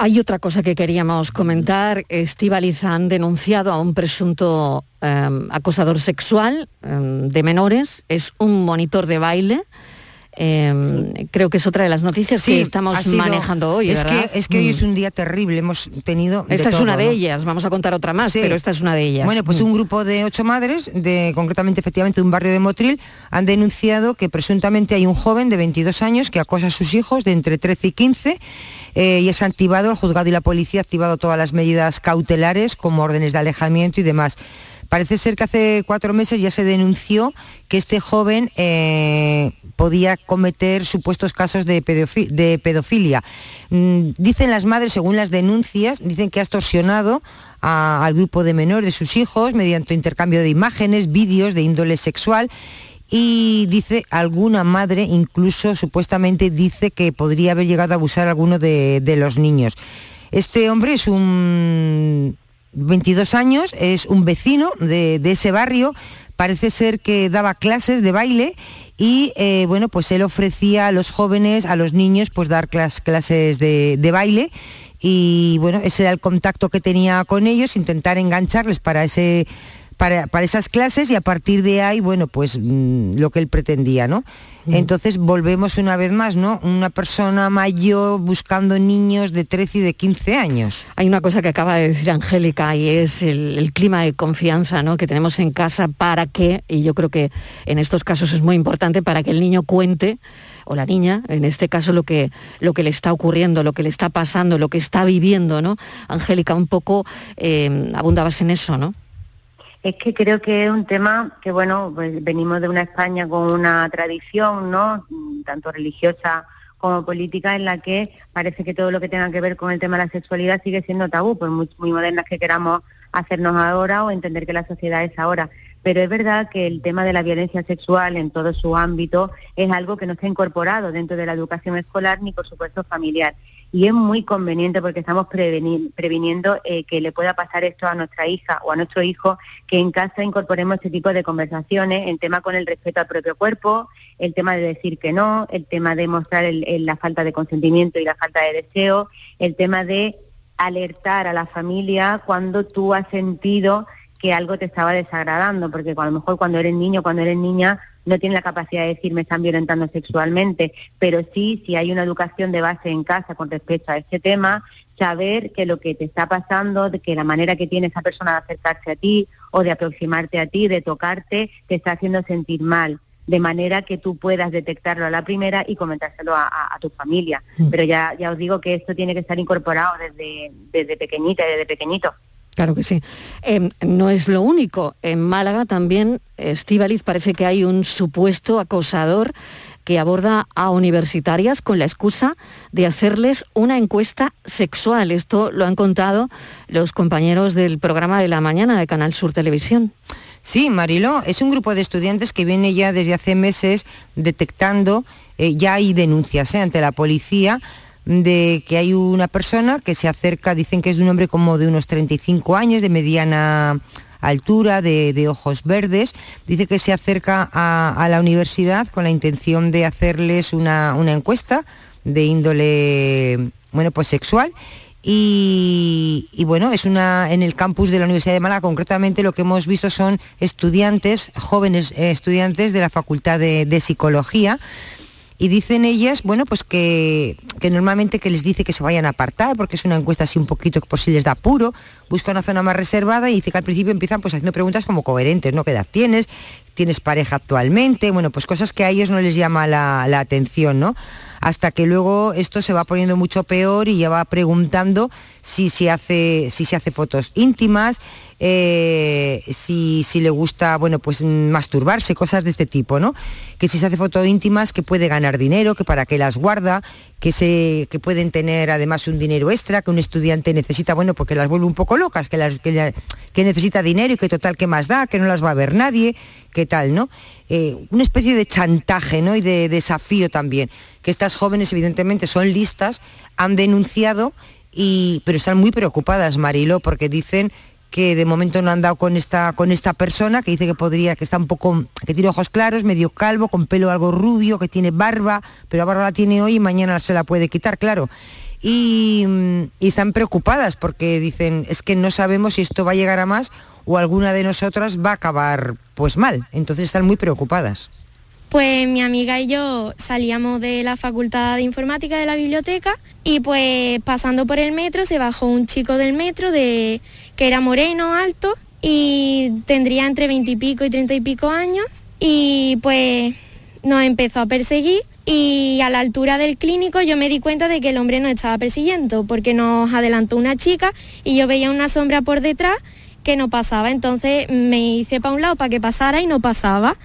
Hay otra cosa que queríamos comentar. Estivaliz han denunciado a un presunto eh, acosador sexual eh, de menores. Es un monitor de baile. Eh, creo que es otra de las noticias Sí, que estamos sido- manejando hoy. Es ¿verdad? que, es que hoy Mm. es un día terrible, hemos tenido... de Esta es todo, una de ¿no? ellas, vamos a contar otra más, Sí. pero esta es una de ellas. Bueno, pues Mm. un grupo de ocho madres, de concretamente efectivamente de un barrio de Motril, han denunciado que presuntamente hay un joven de 22 años que acosa a sus hijos de entre 13 y 15 eh, y es activado, el juzgado y la policía ha activado todas las medidas cautelares como órdenes de alejamiento y demás. Parece ser que hace cuatro meses ya se denunció que este joven eh, podía cometer supuestos casos de, pedofi- de pedofilia. Mm, dicen las madres, según las denuncias, dicen que ha extorsionado al grupo de menores de sus hijos mediante intercambio de imágenes, vídeos de índole sexual y dice alguna madre incluso supuestamente dice que podría haber llegado a abusar a alguno de los niños. Este hombre es un 22 años, es un vecino de, ese barrio, parece ser que daba clases de baile y eh, bueno, pues él ofrecía a los jóvenes, a los niños, pues dar clas- clases de, de baile y bueno, ese era el contacto que tenía con ellos, intentar engancharles para ese para, para esas clases y a partir de ahí, bueno, pues mm, lo que él pretendía, ¿no? Entonces volvemos una vez más, ¿no? Una persona mayor buscando niños de 13 y de 15 años. Hay una cosa que acaba de decir Angélica y es el, el clima de confianza ¿no? que tenemos en casa para que, y yo creo que en estos casos es muy importante, para que el niño cuente, o la niña, en este caso, lo que, lo que le está ocurriendo, lo que le está pasando, lo que está viviendo, ¿no? Angélica, un poco eh, abundabas en eso, ¿no? Es que creo que es un tema que, bueno, pues venimos de una España con una tradición, ¿no? Tanto religiosa como política, en la que parece que todo lo que tenga que ver con el tema de la sexualidad sigue siendo tabú, por muy, muy modernas que queramos hacernos ahora o entender que la sociedad es ahora. Pero es verdad que el tema de la violencia sexual en todo su ámbito es algo que no está incorporado dentro de la educación escolar ni, por supuesto, familiar. Y es muy conveniente porque estamos previniendo eh, que le pueda pasar esto a nuestra hija o a nuestro hijo, que en casa incorporemos este tipo de conversaciones, en tema con el respeto al propio cuerpo, el tema de decir que no, el tema de mostrar el- el- la falta de consentimiento y la falta de deseo, el tema de alertar a la familia cuando tú has sentido que algo te estaba desagradando, porque a lo mejor cuando eres niño, cuando eres niña, no tienes la capacidad de decir me están violentando sexualmente, pero sí, si hay una educación de base en casa con respecto a este tema, saber que lo que te está pasando, de que la manera que tiene esa persona de acercarse a ti o de aproximarte a ti, de tocarte, te está haciendo sentir mal de manera que tú puedas detectarlo a la primera y comentárselo a, a- a tu familia. Pero ya, ya os digo que esto tiene que estar incorporado desde, desde pequeñita, desde pequeñito. Claro que sí. Eh, no es lo único. En Málaga también, Estíbaliz, parece que hay un supuesto acosador que aborda a universitarias con la excusa de hacerles una encuesta sexual. Esto lo han contado los compañeros del programa de la mañana de Canal Sur Televisión. Sí, Mariló, es un grupo de estudiantes que viene ya desde hace meses detectando, eh, ya hay denuncias eh, ante la policía de que hay una persona que se acerca, dicen que es de un hombre como de unos 35 años, de mediana altura, de, de ojos verdes, dice que se acerca a, a la universidad con la intención de hacerles una, una encuesta de índole, bueno, pues sexual y, y bueno, es una en el campus de la Universidad de Málaga, concretamente lo que hemos visto son estudiantes, jóvenes eh, estudiantes de la Facultad de, de Psicología. Y dicen ellas, bueno, pues que, que normalmente que les dice que se vayan a apartar, porque es una encuesta así un poquito por si les da apuro, busca una zona más reservada y dice que al principio empiezan pues haciendo preguntas como coherentes, ¿no? ¿Qué edad tienes? ¿Tienes pareja actualmente? Bueno, pues cosas que a ellos no les llama la, la atención, ¿no? hasta que luego esto se va poniendo mucho peor y ya va preguntando si se hace, si se hace fotos íntimas, eh, si, si, le gusta, bueno, pues masturbarse, cosas de este tipo, ¿no? Que si se hace fotos íntimas, que puede ganar dinero, que para qué las guarda, que, se, que pueden tener además un dinero extra, que un estudiante necesita, bueno, porque las vuelve un poco locas, que, las, que, necesita dinero y que total que más da, que no las va a ver nadie, que tal, ¿no? Eh, una especie de chantaje, ¿no? Y de desafío también, que estas jóvenes evidentemente son listas, han denunciado y, pero están muy preocupadas, Marilo, porque dicen que de momento no han dado con esta, con esta persona, que dice que podría, que está un poco, que tiene ojos claros, medio calvo, con pelo algo rubio, que tiene barba, pero la barba la tiene hoy y mañana se la puede quitar, claro. Y, y están preocupadas porque dicen, es que no sabemos si esto va a llegar a más o alguna de nosotras va a acabar pues mal. Entonces están muy preocupadas. Pues mi amiga y yo salíamos de la Facultad de Informática de la biblioteca y pues pasando por el metro se bajó un chico del metro de, que era moreno, alto y tendría entre 20 y pico y 30 y pico años y pues nos empezó a perseguir y a la altura del clínico yo me di cuenta de que el hombre nos estaba persiguiendo porque nos adelantó una chica y yo veía una sombra por detrás que no pasaba. Entonces me hice para un lado para que pasara y no pasaba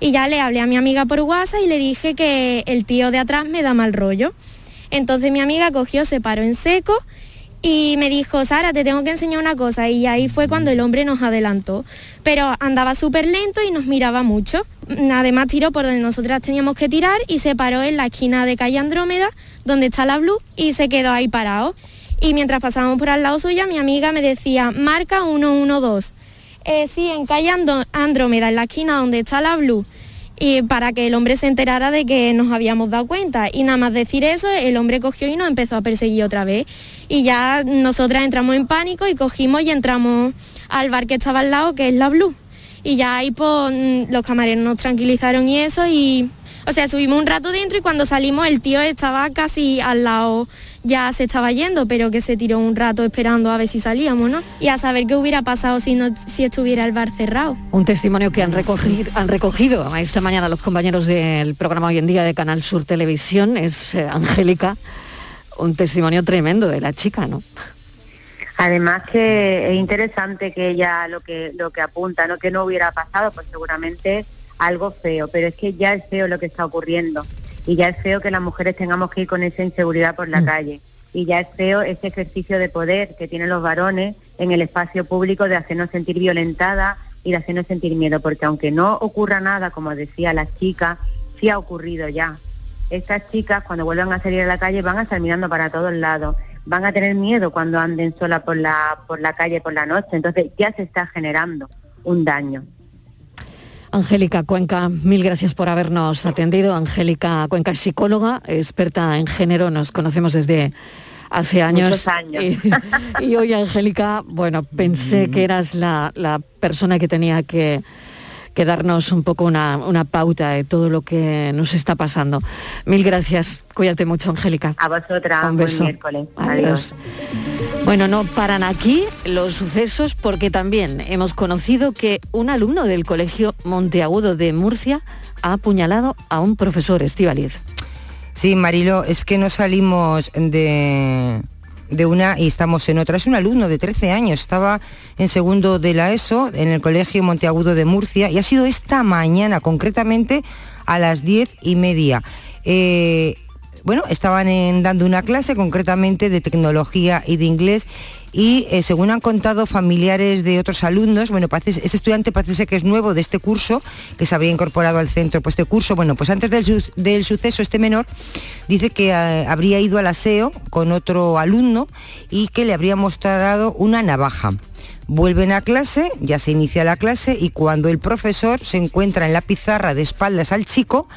y ya le hablé a mi amiga por WhatsApp y le dije que el tío de atrás me da mal rollo. Entonces mi amiga cogió, se paró en seco y me dijo, Sara, te tengo que enseñar una cosa. Y ahí fue cuando el hombre nos adelantó. Pero andaba súper lento y nos miraba mucho. Además tiró por donde nosotras teníamos que tirar y se paró en la esquina de calle Andrómeda, donde está la Blue, y se quedó ahí parado. Y mientras pasábamos por al lado suya, mi amiga me decía, marca 112. Eh, sí, en calle Andrómeda, en la esquina donde está la Blue, y para que el hombre se enterara de que nos habíamos dado cuenta. Y nada más decir eso, el hombre cogió y nos empezó a perseguir otra vez. Y ya nosotras entramos en pánico y cogimos y entramos al bar que estaba al lado, que es la Blue. Y ya ahí pues, mm, los camareros nos tranquilizaron y eso, y o sea, subimos un rato dentro y cuando salimos el tío estaba casi al lado, ya se estaba yendo, pero que se tiró un rato esperando a ver si salíamos, ¿no? Y a saber qué hubiera pasado si, no, si estuviera el bar cerrado. Un testimonio que han recogido, han recogido esta mañana los compañeros del programa Hoy en Día de Canal Sur Televisión, es eh, Angélica, un testimonio tremendo de la chica, ¿no? Además que es interesante que ella lo que lo que apunta, no que no hubiera pasado, pues seguramente algo feo, pero es que ya es feo lo que está ocurriendo y ya es feo que las mujeres tengamos que ir con esa inseguridad por la mm. calle y ya es feo ese ejercicio de poder que tienen los varones en el espacio público de hacernos sentir violentada y de hacernos sentir miedo, porque aunque no ocurra nada, como decía la chica, sí ha ocurrido ya. Estas chicas cuando vuelvan a salir a la calle van a estar mirando para todos lados, van a tener miedo cuando anden sola por la, por la calle por la noche, entonces ya se está generando un daño. Angélica Cuenca, mil gracias por habernos atendido. Angélica Cuenca es psicóloga, experta en género, nos conocemos desde hace años. Y, hoy, Angélica, bueno, pensé que eras la, persona que tenía que, darnos un poco una, pauta de todo lo que nos está pasando. Mil gracias. Cuídate mucho, Angélica. A vosotras. Un beso. Buen miércoles. Adiós. Bueno, no paran aquí los sucesos porque también hemos conocido que un alumno del Colegio Monteagudo de Murcia ha apuñalado a un profesor, Estivaliz. Sí, Marilo, es que no salimos de, de una y estamos en otra. Es un alumno de 13 años, estaba en segundo de la ESO en el Colegio Monteagudo de Murcia y ha sido esta mañana, concretamente a las diez y media. Eh, bueno, estaban dando una clase concretamente de tecnología y de inglés y eh, según han contado familiares de otros alumnos, bueno, parece, este estudiante parece que es nuevo de este curso, que se había incorporado al centro pues este curso, bueno, pues antes del, suceso este menor dice que eh, habría ido al aseo con otro alumno y que le habría mostrado una navaja. Vuelven a clase, ya se inicia la clase y cuando el profesor se encuentra en la pizarra de espaldas al chico,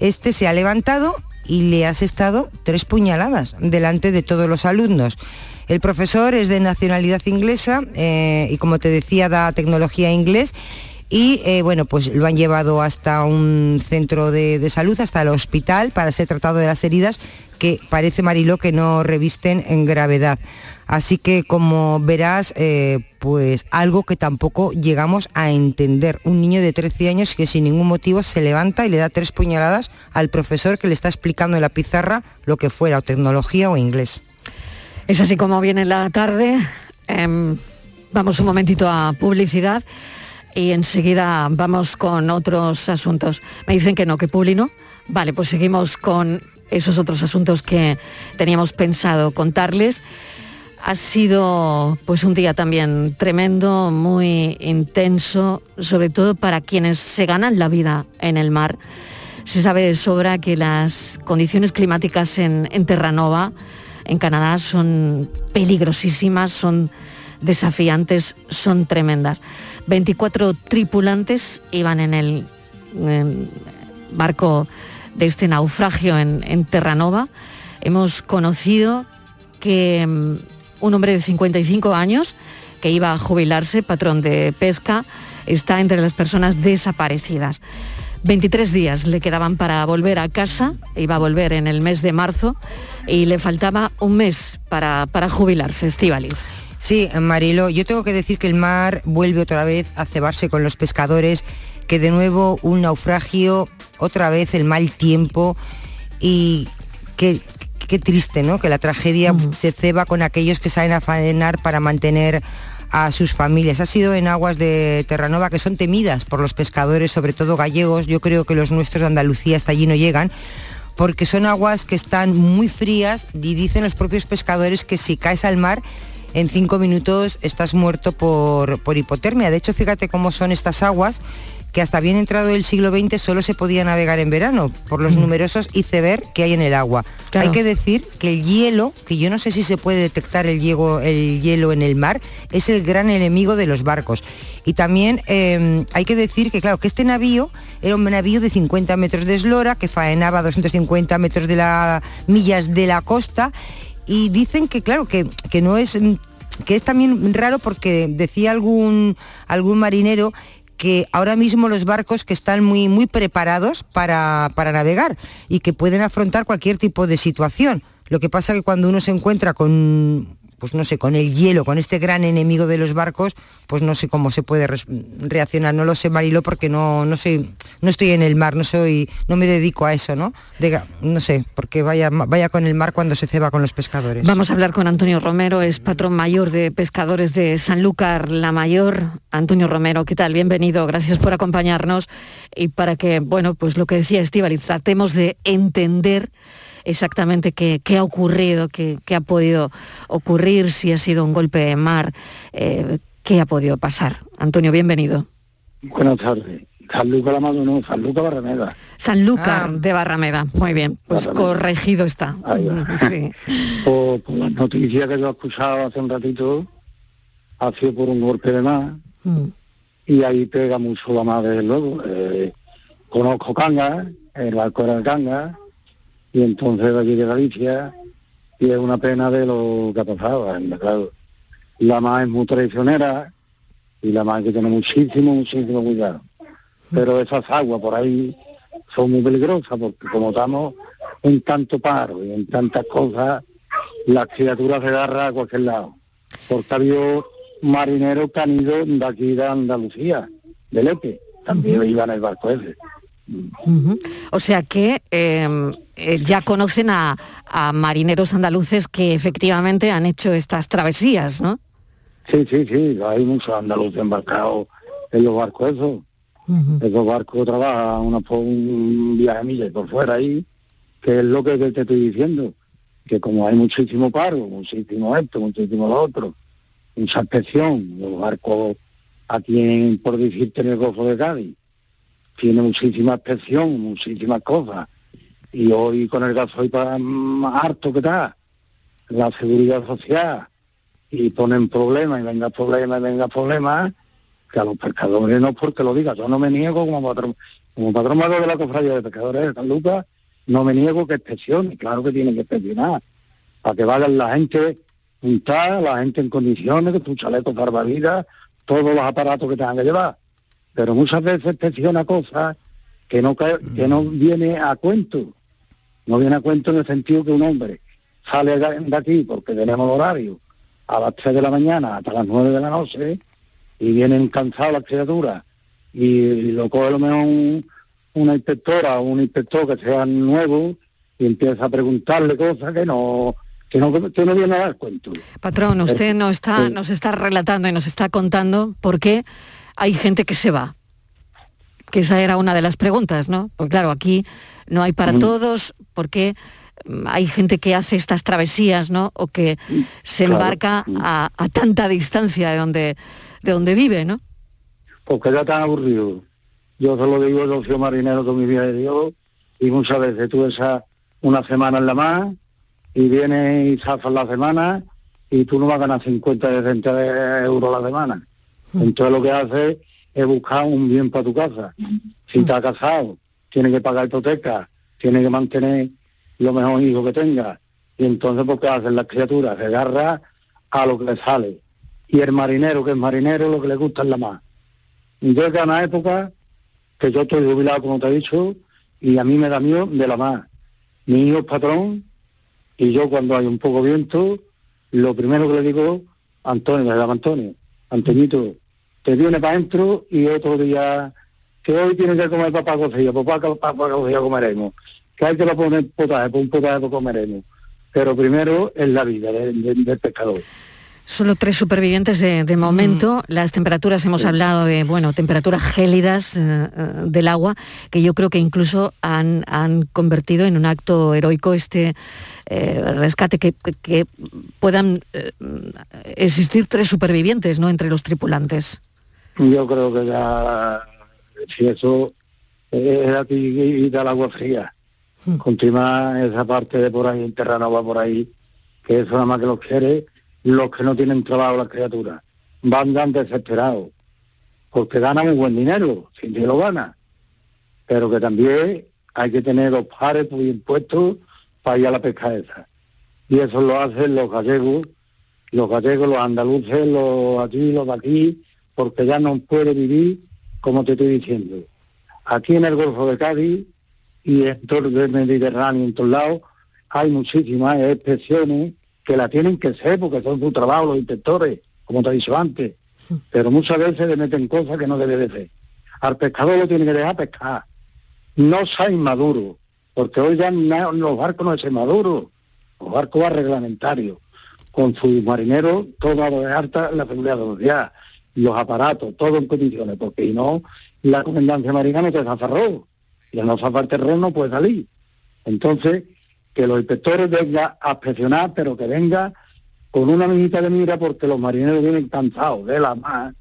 este se ha levantado y le has estado tres puñaladas delante de todos los alumnos. El profesor es de nacionalidad inglesa eh, y como te decía da tecnología inglés y eh, bueno, pues lo han llevado hasta un centro de, de salud, hasta el hospital, para ser tratado de las heridas que parece Mariló que no revisten en gravedad. Así que como verás, eh, pues algo que tampoco llegamos a entender. Un niño de 13 años que sin ningún motivo se levanta y le da tres puñaladas al profesor que le está explicando en la pizarra lo que fuera, o tecnología o inglés. Es así como viene la tarde. Em, vamos un momentito a publicidad y enseguida vamos con otros asuntos. Me dicen que no, que Publi no. Vale, pues seguimos con esos otros asuntos que teníamos pensado contarles. Ha sido pues un día también tremendo, muy intenso, sobre todo para quienes se ganan la vida en el mar. Se sabe de sobra que las condiciones climáticas en, Terranova, en Canadá, son peligrosísimas, son desafiantes, son tremendas. 24 tripulantes iban en el barco de este naufragio en, en Terranova. Hemos conocido que mm, un hombre de 55 años que iba a jubilarse, patrón de pesca, está entre las personas desaparecidas. 23 días le quedaban para volver a casa, iba a volver en el mes de marzo y le faltaba un mes para, para jubilarse, Estivaliz. Sí, Marilo, yo tengo que decir que el mar vuelve otra vez a cebarse con los pescadores, que de nuevo un naufragio, otra vez el mal tiempo y que qué triste, ¿no? Que la tragedia se ceba con aquellos que saben a faenar para mantener a sus familias. Ha sido en aguas de Terranova que son temidas por los pescadores, sobre todo gallegos. Yo creo que los nuestros de Andalucía hasta allí no llegan porque son aguas que están muy frías y dicen los propios pescadores que si caes al mar en cinco minutos estás muerto por, por hipotermia. De hecho, fíjate cómo son estas aguas que hasta bien entrado el siglo XX solo se podía navegar en verano por los numerosos iceberg que hay en el agua. Claro. Hay que decir que el hielo, que yo no sé si se puede detectar el hielo, el hielo en el mar, es el gran enemigo de los barcos. Y también eh, hay que decir que, claro, que este navío era un navío de 50 metros de eslora que faenaba a 250 metros de la millas de la costa y dicen que, claro, que, que no es mm, que es también raro porque decía algún algún marinero que ahora mismo los barcos que están muy, muy preparados para, para navegar y que pueden afrontar cualquier tipo de situación. Lo que pasa que cuando uno se encuentra con, pues no sé, con el hielo, con este gran enemigo de los barcos, pues no sé cómo se puede reaccionar. No lo sé, Marilo, porque no, no no estoy en el mar, no soy, no me dedico a eso, ¿no? De- no sé, porque vaya, vaya con el mar cuando se ceba con los pescadores. Vamos a hablar con Antonio Romero, es patrón mayor de pescadores de Sanlúcar la Mayor. Antonio Romero, ¿qué tal? Bienvenido, gracias por acompañarnos y para que, bueno, pues lo que decía Estíbaliz, tratemos de entender exactamente qué, qué ha ocurrido, qué, qué ha podido ocurrir, si ha sido un golpe de mar, eh, qué ha podido pasar. Antonio, bienvenido. Buenas tardes. Sanlúcar la Mado no, Sanlúcar Barrameda. Sanlúcar de Barrameda, muy bien, pues Barrameda. corregido está. Sí. Por, por las noticias que yo he escuchado hace un ratito, ha sido por un golpe de mar Mm. y ahí pega mucho la mar desde luego. Eh, conozco Cangas, el barco era de Cangas, y entonces de allí de Galicia, y es una pena de lo que ha pasado, claro. La mar es muy traicionera y la hay que tener muchísimo, muchísimo cuidado. Pero esas aguas por ahí son muy peligrosas porque como estamos en tanto paro y en tantas cosas, las criaturas se agarran a cualquier lado. Porque ha habido marineros que han ido de aquí de Andalucía, de Lepe, también iban en el barco ese. O sea que eh, eh, ya conocen a, a marineros andaluces que efectivamente han hecho estas travesías, ¿no? Sí, sí, sí, hay muchos andaluces embarcados en los barcos esos. Esos barcos trabajan una, un viaje a millas por fuera ahí, que es lo que te estoy diciendo, que como hay muchísimo paro, muchísimo esto, muchísimo lo otro, mucha inspección, los barcos aquí en, por decirte en el Golfo de Cádiz, tiene muchísima inspección, muchísimas cosas, y hoy con el gasoil más harto que está, la seguridad social, y ponen problemas, y venga problemas, y venga problemas, que a los pescadores no porque lo diga, yo no me niego como patrón, como patrón de la cofradía de pescadores de San Lucas, no me niego que inspeccione, claro que tienen que inspeccionar, para que vayan la gente juntada, la gente en condiciones, que tu chaleco salvavidas, todos los aparatos que tengan que llevar. Pero muchas veces presiona cosas que no, que no viene a cuento. No viene a cuento en el sentido que un hombre sale de aquí porque tenemos horario a las 3 de la mañana hasta las 9 de la noche y vienen cansadas las criaturas y lo coge a lo mejor un- una inspectora o un inspector que sea nuevo y empieza a preguntarle cosas que no que no, que no viene a dar cuento. Patrón, usted Eh, no está, sí. nos está relatando y nos está contando por qué hay gente que se va. Que esa era una de las preguntas, ¿no? Porque claro, aquí no hay para Mm. todos, porque mm, hay gente que hace estas travesías, ¿no? O que se Claro. embarca a, a tanta distancia de donde, de donde vive, ¿no? porque ya tan aburrido. Yo se lo digo, yo soy marinero con mi vida de Dios y muchas veces tú esa una semana en la mar y vienes y zafas la semana y tú no vas a ganar 50 de 60 de euros la semana. Entonces lo que haces es buscar un bien para tu casa. Si estás casado, tienes que pagar hipoteca, tienes que mantener lo mejor hijo que tengas. Y entonces, pues, ¿qué hacen las criaturas? Se agarra a lo que le sale. Y el marinero, que es marinero, lo que le gusta es la mar. Yo es una época que yo estoy jubilado, como te he dicho, y a mí me da miedo de la mar. Mi hijo es patrón, y yo cuando hay un poco viento, lo primero que le digo, Antonio, le llamo Antonio, Antoñito, te viene para adentro y otro día, que hoy tiene que comer papá cocida, papá, papá cocida comeremos, que hay que le poner potaje, pues un potaje pues comeremos. Pero primero es la vida de- de- del pescador. Solo tres supervivientes de, de momento. Las temperaturas, hemos hablado de, bueno, temperaturas gélidas eh, eh, del agua, que yo creo que incluso han, han convertido en un acto heroico este eh, rescate, que, que- puedan eh, existir tres supervivientes, ¿no?, entre los tripulantes. Yo creo que ya, si eso es a ti y da el agua fría. Continúa esa parte de por ahí, en Terranova por ahí, que eso nada más que los quiere los que no tienen trabajo las criaturas. Van tan desesperados, porque ganan un buen dinero, sin que lo gana. Pero que también hay que tener los pares muy impuestos para a la pesca esa. Y eso lo hacen los gallegos, los gallegos, los andaluces, los aquí, los de aquí, porque ya no puede vivir como te estoy diciendo. Aquí en el Golfo de Cádiz y en todo el Mediterráneo, en todos lados, hay muchísimas expresiones que la tienen que ser porque son su trabajo los inspectores, como te he dicho antes. Pero muchas veces le meten cosas que no debe de ser. Al pescador lo tiene que dejar pescar. No sea inmaduro, porque hoy ya los barcos no es inmaduro, los barcos van reglamentarios, con sus marineros todo de alta la seguridad social, los aparatos, todo en condiciones, porque si no, la comandancia marina no te zafarró, y no zafar terreno no puede salir. Entonces, que los inspectores vengan a presionar, pero que venga con una minita de mira, porque los marineros vienen cansados de la mar,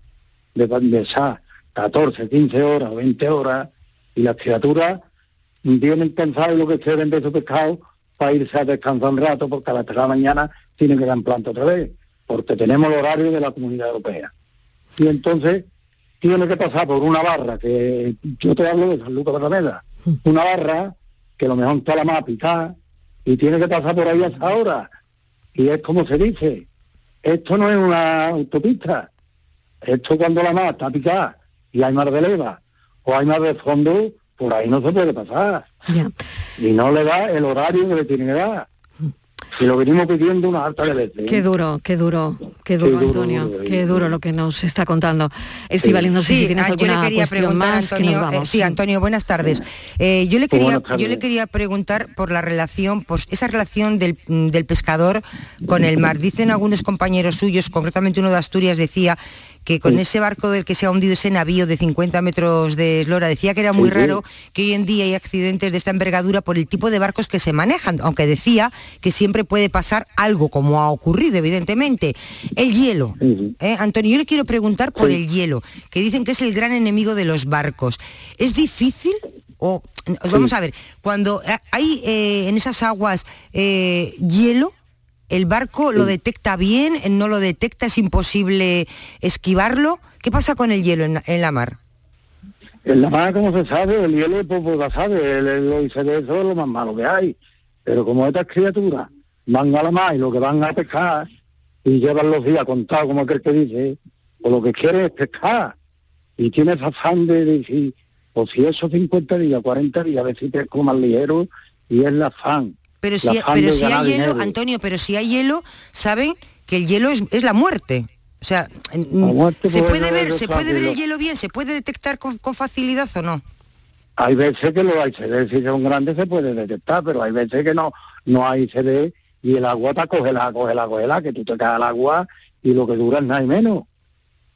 de, de esas 14, 15 horas, 20 horas, y las criaturas vienen cansadas de lo que se vende su pescado para irse a descansar un rato, porque a las 3 de la mañana tienen que dar en planta otra vez, porque tenemos el horario de la Comunidad Europea. Y entonces tiene que pasar por una barra, que yo te hablo de San Lucas de Rameda, una barra que lo mejor está la más picada, y tiene que pasar por ahí a esa hora. Y es como se dice, esto no es una autopista, esto cuando la mar está picada y hay mar de leva o hay mar de fondo, por ahí no se puede pasar. Y no le da el horario que le tiene que dar. Y lo venimos pidiendo una alta de veces. Qué duro, qué duro, qué duro, duro, Antonio, duro, qué duro lo que nos está contando. Estivaliz, no sé si tienes ah, yo le quería cuestión que eh, sí, Antonio, buenas tardes. Eh, yo le quería, buenas tardes. yo le quería preguntar por la relación, pues esa relación del, del pescador con el mar. Dicen algunos compañeros suyos, concretamente uno de Asturias decía que con Sí. ese barco del que se ha hundido ese navío de 50 metros de eslora, decía que era muy Sí, raro que hoy en día hay accidentes de esta envergadura por el tipo de barcos que se manejan, aunque decía que siempre puede pasar algo, como ha ocurrido, evidentemente. El hielo. ¿eh? Antonio, yo le quiero preguntar por el hielo, que dicen que es el gran enemigo de los barcos. ¿Es difícil? O, vamos a ver, cuando eh, hay eh, en esas aguas eh, hielo, ¿el barco lo detecta bien? ¿No lo detecta? ¿Es imposible esquivarlo? ¿Qué pasa con el hielo en, en la mar? En la mar, como se sabe, el hielo pues, pues la sabe, el, el, lo dice de eso es lo más malo que hay. Pero como estas criaturas van a la mar y lo que van a pescar y llevan los días contados, como aquel que dice, pues lo que quiere es pescar. y tienes afán de decir, o si esos 50 días, 40 días, a ver si es más ligero, y es la afán. Pero si, pero si hay hielo, dinero. Antonio, pero si hay hielo, saben que el hielo es, es la muerte. O sea, mm, se puede ver, se puede ver el hielo bien, se puede detectar con, con facilidad o no. Hay veces que los ICD, si son grandes, se puede detectar, pero hay veces que no, no hay ICD y el agua está congelada, congelada, congelada, que tú te caes al agua y lo que dura es nada y menos.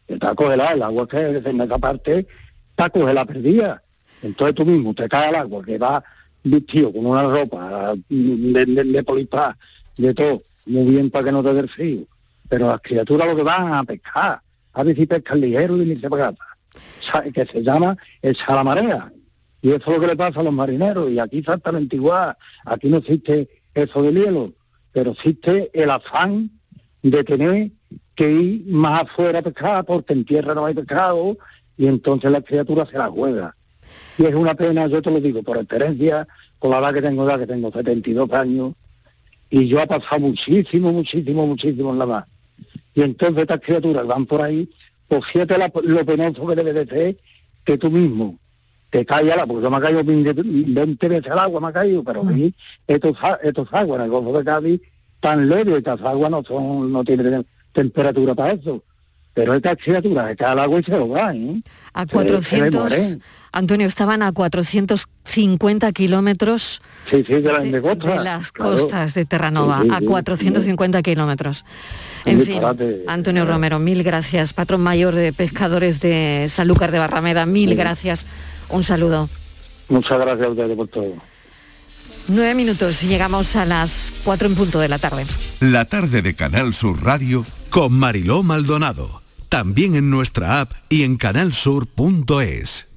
Está congelada, el agua que en esa parte está congelada perdida. Entonces tú mismo te caes al agua, que va vestido con una ropa de, de, de de todo, muy bien para que no te dé el frío. Pero las criaturas lo que van a pescar, a ver si pescan ligero y para casa. Sa- que se llama echar la marea. Y eso es lo que le pasa a los marineros. Y aquí exactamente igual. Aquí no existe eso del hielo, pero existe el afán de tener que ir más afuera a pescar porque en tierra no hay pescado y entonces la criatura se la juega. Y es una pena, yo te lo digo, por experiencia, con la edad que tengo ya, que tengo 72 años, y yo he pasado muchísimo, muchísimo, muchísimo en la mar. Y entonces estas criaturas van por ahí, pues fíjate la- lo penoso que debe de ser que tú mismo te caes al agua, porque yo me he caído 20 20 veces al agua, me ha caído, pero aquí estos, estos aguas en el Golfo de Cádiz tan leves, estas aguas no son, no tienen temperatura para eso. Pero estas criaturas se caen al agua y se lo van, ¿eh? A Se- se 400, mueren. Antonio, estaban a 450 kilómetros Sí, sí, de, la, de, costa, de las claro. costas de Terranova, Sí, sí, a sí, 450 kilómetros. En fin, disparate. Antonio Romero, mil gracias. Patrón mayor de pescadores de Sanlúcar de Barrameda, mil Sí. gracias. Un saludo. Muchas gracias a ustedes por todo. Nueve minutos y llegamos a las cuatro en punto de la tarde. La tarde de Canal Sur Radio con Mariló Maldonado. También en nuestra app y en canalsur.es.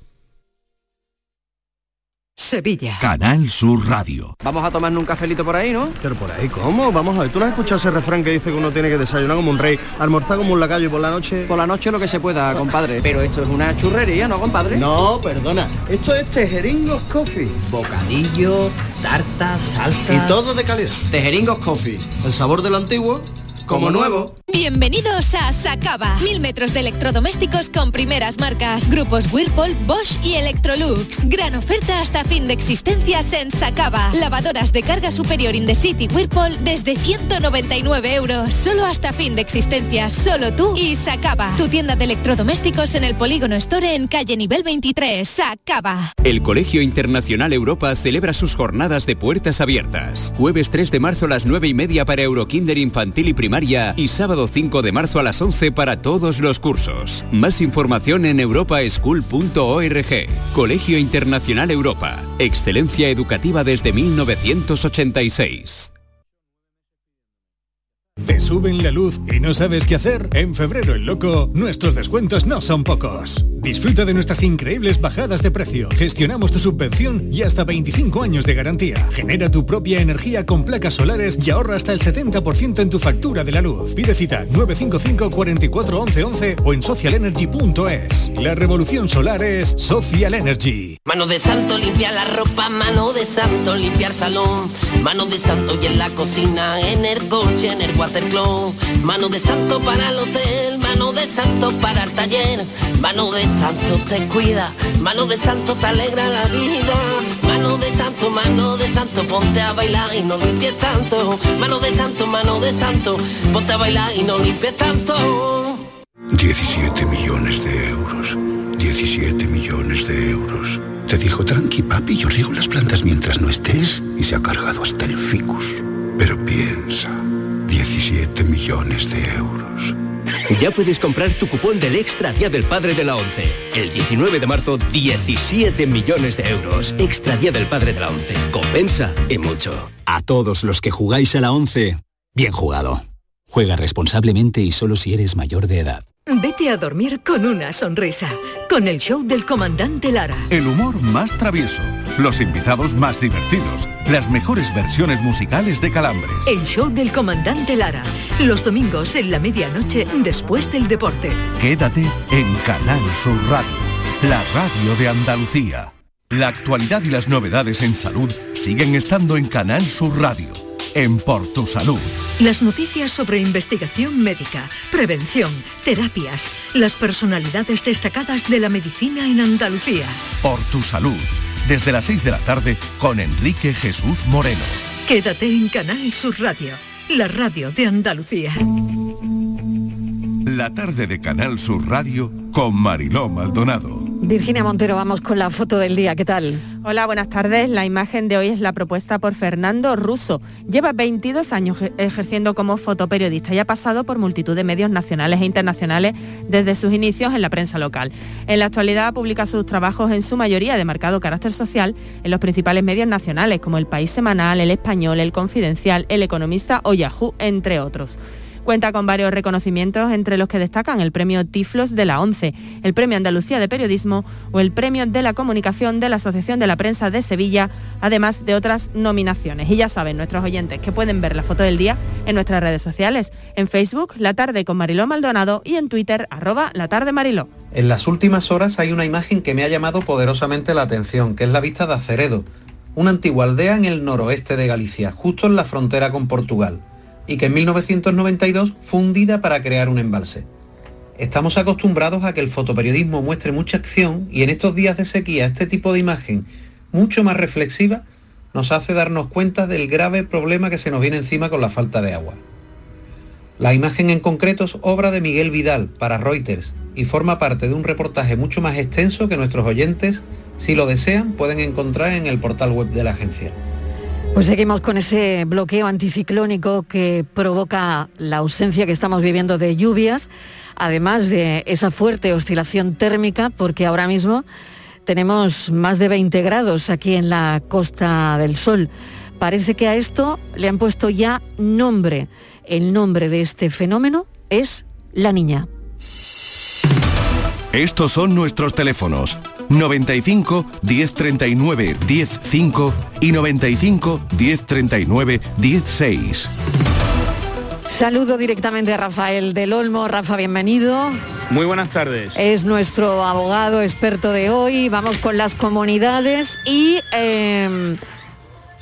Sevilla. Canal Sur Radio. Vamos a tomarnos un cafelito por ahí, ¿no? Pero por ahí, ¿cómo? Vamos a ver, ¿tú no has escuchado ese refrán que dice que uno tiene que desayunar como un rey, almorzar como un lacayo y por la noche... Por la noche lo que se pueda, compadre. Pero esto es una churrería, ¿no, compadre? No, perdona, esto es Tejeringos Coffee. Bocadillo, tarta, salsa... Y todo de calidad. Tejeringos Coffee. El sabor de lo antiguo, como nuevo. Bienvenidos a Sacaba. Mil metros de electrodomésticos con primeras marcas. Grupos Whirlpool, Bosch y Electrolux. Gran oferta hasta fin de existencias en Sacaba. Lavadoras de carga superior in the city Whirlpool desde 199 euros. Solo hasta fin de existencias. Solo tú y Sacaba. Tu tienda de electrodomésticos en el Polígono Store en calle nivel 23. Sacaba. El Colegio Internacional Europa celebra sus jornadas de puertas abiertas. Jueves 3 de marzo a las 9 y media para Eurokinder infantil y primaria y sábado 5 de marzo a las 11 para todos los cursos. Más información en europaschool.org. Colegio Internacional Europa. Excelencia educativa desde 1986. ¿Te suben la luz y no sabes qué hacer? En febrero el loco, nuestros descuentos no son pocos. Disfruta de nuestras increíbles bajadas de precio. Gestionamos tu subvención y hasta 25 años de garantía. Genera tu propia energía con placas solares y ahorra hasta el 70% en tu factura de la luz. Pide cita 955 44 11 11 o en socialenergy.es. La revolución solar es Social Energy. Mano de santo limpia la ropa, mano de santo limpiar salón, mano de santo y en la cocina, en el coche, en el mano de santo para el hotel, mano de santo para el taller, mano de santo te cuida, mano de santo te alegra la vida, mano de santo, mano de santo, ponte a bailar y no limpies tanto, mano de santo, mano de santo, ponte a bailar y no limpies tanto. 17 millones de euros. 17 millones de euros. Te dijo, tranqui papi, yo riego las plantas mientras no estés. Y se ha cargado hasta el ficus. Pero piensa, 17 millones de euros. Ya puedes comprar tu cupón del Extra Día del Padre de la ONCE. El 19 de marzo, 17 millones de euros. Extra Día del Padre de la ONCE. Compensa y mucho. A todos los que jugáis a la 11, bien jugado. Juega responsablemente y solo si eres mayor de edad. Vete a dormir con una sonrisa, con el show del comandante Lara. El humor más travieso, los invitados más divertidos, las mejores versiones musicales de Calambres. El show del comandante Lara, los domingos en la medianoche después del deporte. Quédate en Canal Sur Radio, la radio de Andalucía. La actualidad y las novedades en salud siguen estando en Canal Sur Radio en Por Tu Salud. Las noticias sobre investigación médica, prevención, terapias, las personalidades destacadas de la medicina en Andalucía. Por Tu Salud, desde las 6 de la tarde con Enrique Jesús Moreno. Quédate en Canal Sur Radio, la radio de Andalucía. La tarde de Canal Sur Radio con Mariló Maldonado. Virginia Montero, vamos con la foto del día, ¿qué tal? Hola, buenas tardes. La imagen de hoy es la propuesta por Fernando Russo. Lleva 22 años ejerciendo como fotoperiodista y ha pasado por multitud de medios nacionales e internacionales desde sus inicios en la prensa local. En la actualidad publica sus trabajos en su mayoría de marcado carácter social en los principales medios nacionales como El País Semanal, El Español, El Confidencial, El Economista o Yahoo, entre otros. Cuenta con varios reconocimientos, entre los que destacan el Premio Tiflos de la ONCE, el Premio Andalucía de Periodismo o el Premio de la Comunicación de la Asociación de la Prensa de Sevilla, además de otras nominaciones. Y ya saben nuestros oyentes que pueden ver la foto del día en nuestras redes sociales, en Facebook, La Tarde con Mariló Maldonado y en Twitter, arroba La Tarde Mariló. En las últimas horas hay una imagen que me ha llamado poderosamente la atención, que es la vista de Aceredo, una antigua aldea en el noroeste de Galicia, justo en la frontera con Portugal y que en 1992 fue hundida para crear un embalse. Estamos acostumbrados a que el fotoperiodismo muestre mucha acción y en estos días de sequía este tipo de imagen, mucho más reflexiva, nos hace darnos cuenta del grave problema que se nos viene encima con la falta de agua. La imagen en concreto es obra de Miguel Vidal para Reuters y forma parte de un reportaje mucho más extenso que nuestros oyentes, si lo desean, pueden encontrar en el portal web de la agencia. Pues seguimos con ese bloqueo anticiclónico que provoca la ausencia que estamos viviendo de lluvias, además de esa fuerte oscilación térmica, porque ahora mismo tenemos más de 20 grados aquí en la Costa del Sol. Parece que a esto le han puesto ya nombre. El nombre de este fenómeno es la niña. Estos son nuestros teléfonos 95 1039 105 y 95 1039 16. Saludo directamente a Rafael del Olmo. Rafa, bienvenido. Muy buenas tardes. Es nuestro abogado experto de hoy. Vamos con las comunidades y em,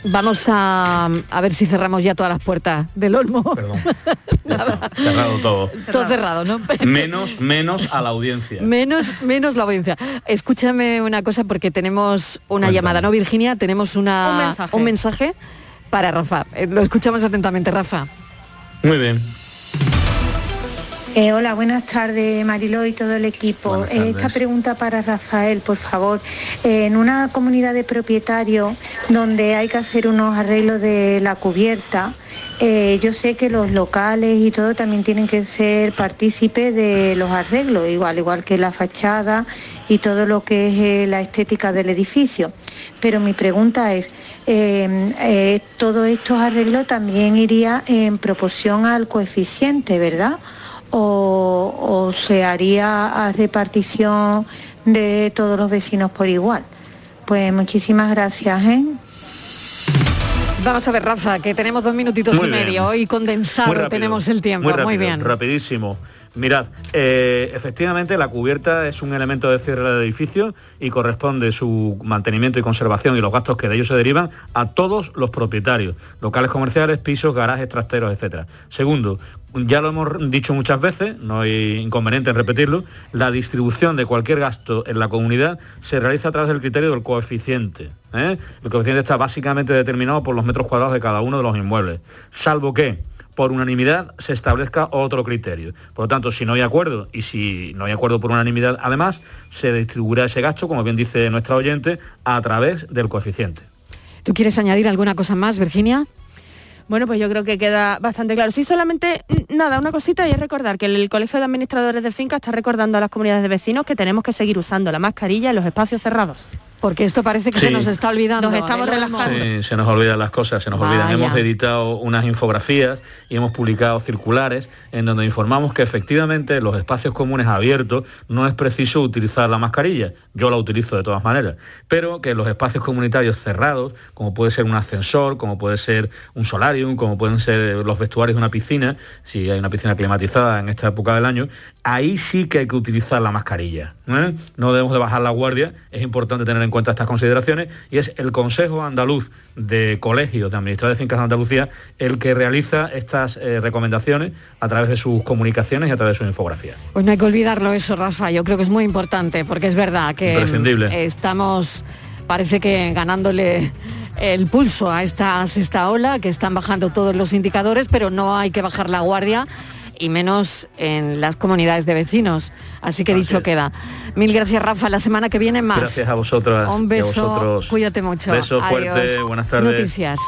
Vamos a, a, ver si cerramos ya todas las puertas del Olmo. Perdón. cerrado todo. Todo cerrado, ¿no? Menos, menos a la audiencia. Menos, menos la audiencia. Escúchame una cosa porque tenemos una llamada, ¿no, Virginia? Tenemos una, un, mensaje. un mensaje para Rafa. Eh, lo escuchamos atentamente, Rafa. Muy bien. Eh, hola, buenas tardes Mariló y todo el equipo. Eh, esta pregunta para Rafael, por favor. Eh, en una comunidad de propietarios donde hay que hacer unos arreglos de la cubierta, eh, yo sé que los locales y todo también tienen que ser partícipes de los arreglos, igual, igual que la fachada y todo lo que es la estética del edificio. Pero mi pregunta es, eh, eh, todo estos arreglos también iría en proporción al coeficiente, ¿verdad? O, o se haría a repartición de todos los vecinos por igual. Pues muchísimas gracias, ¿eh? Vamos a ver, Rafa, que tenemos dos minutitos Muy y bien. medio y condensado rápido, tenemos el tiempo. Muy, rápido, bien. Rapidísimo. Mirad, eh, efectivamente la cubierta es un elemento de cierre del edificio y corresponde su mantenimiento y conservación y los gastos que de ello se derivan a todos los propietarios, locales comerciales, pisos, garajes, trasteros, etcétera. Segundo, ya lo hemos dicho muchas veces, no hay inconveniente en repetirlo, la distribución de cualquier gasto en la comunidad se realiza a través del criterio del coeficiente. ¿eh? El coeficiente está básicamente determinado por los metros cuadrados de cada uno de los inmuebles, salvo que por unanimidad se establezca otro criterio. Por lo tanto, si no hay acuerdo y si no hay acuerdo por unanimidad, además, se distribuirá ese gasto, como bien dice nuestra oyente, a través del coeficiente. ¿Tú quieres añadir alguna cosa más, Virginia? Bueno, pues yo creo que queda bastante claro. Sí, solamente mm, nada, una cosita y es recordar que el Colegio de Administradores de Finca está recordando a las comunidades de vecinos que tenemos que seguir usando la mascarilla en los espacios cerrados. Porque esto parece que Sí. se nos está olvidando. Nos estamos relajando. Sí, se nos olvidan las cosas, se nos olvidan. Hemos editado unas infografías y hemos publicado circulares en donde informamos que efectivamente en los espacios comunes abiertos no es preciso utilizar la mascarilla. Yo la utilizo de todas maneras. Pero que en los espacios comunitarios cerrados, como puede ser un ascensor, como puede ser un solarium, como pueden ser los vestuarios de una piscina, si hay una piscina climatizada en esta época del año, ahí sí que hay que utilizar la mascarilla. ¿eh? No debemos de bajar la guardia, es importante tener en cuenta estas consideraciones y es el Consejo Andaluz de Colegios de Administradores de Fincas de Andalucía el que realiza estas eh, recomendaciones a través de sus comunicaciones y a través de sus infografías. Pues no hay que olvidarlo eso, Rafa, yo creo que es muy importante porque es verdad que estamos, parece que ganándole el pulso a esta sexta ola, que están bajando todos los indicadores, pero no hay que bajar la guardia y menos en las comunidades de vecinos. Así que dicho queda. Mil gracias, Rafa. La semana que viene más. Gracias a vosotros. Un beso. Cuídate mucho. Beso fuerte. Buenas tardes. Noticias.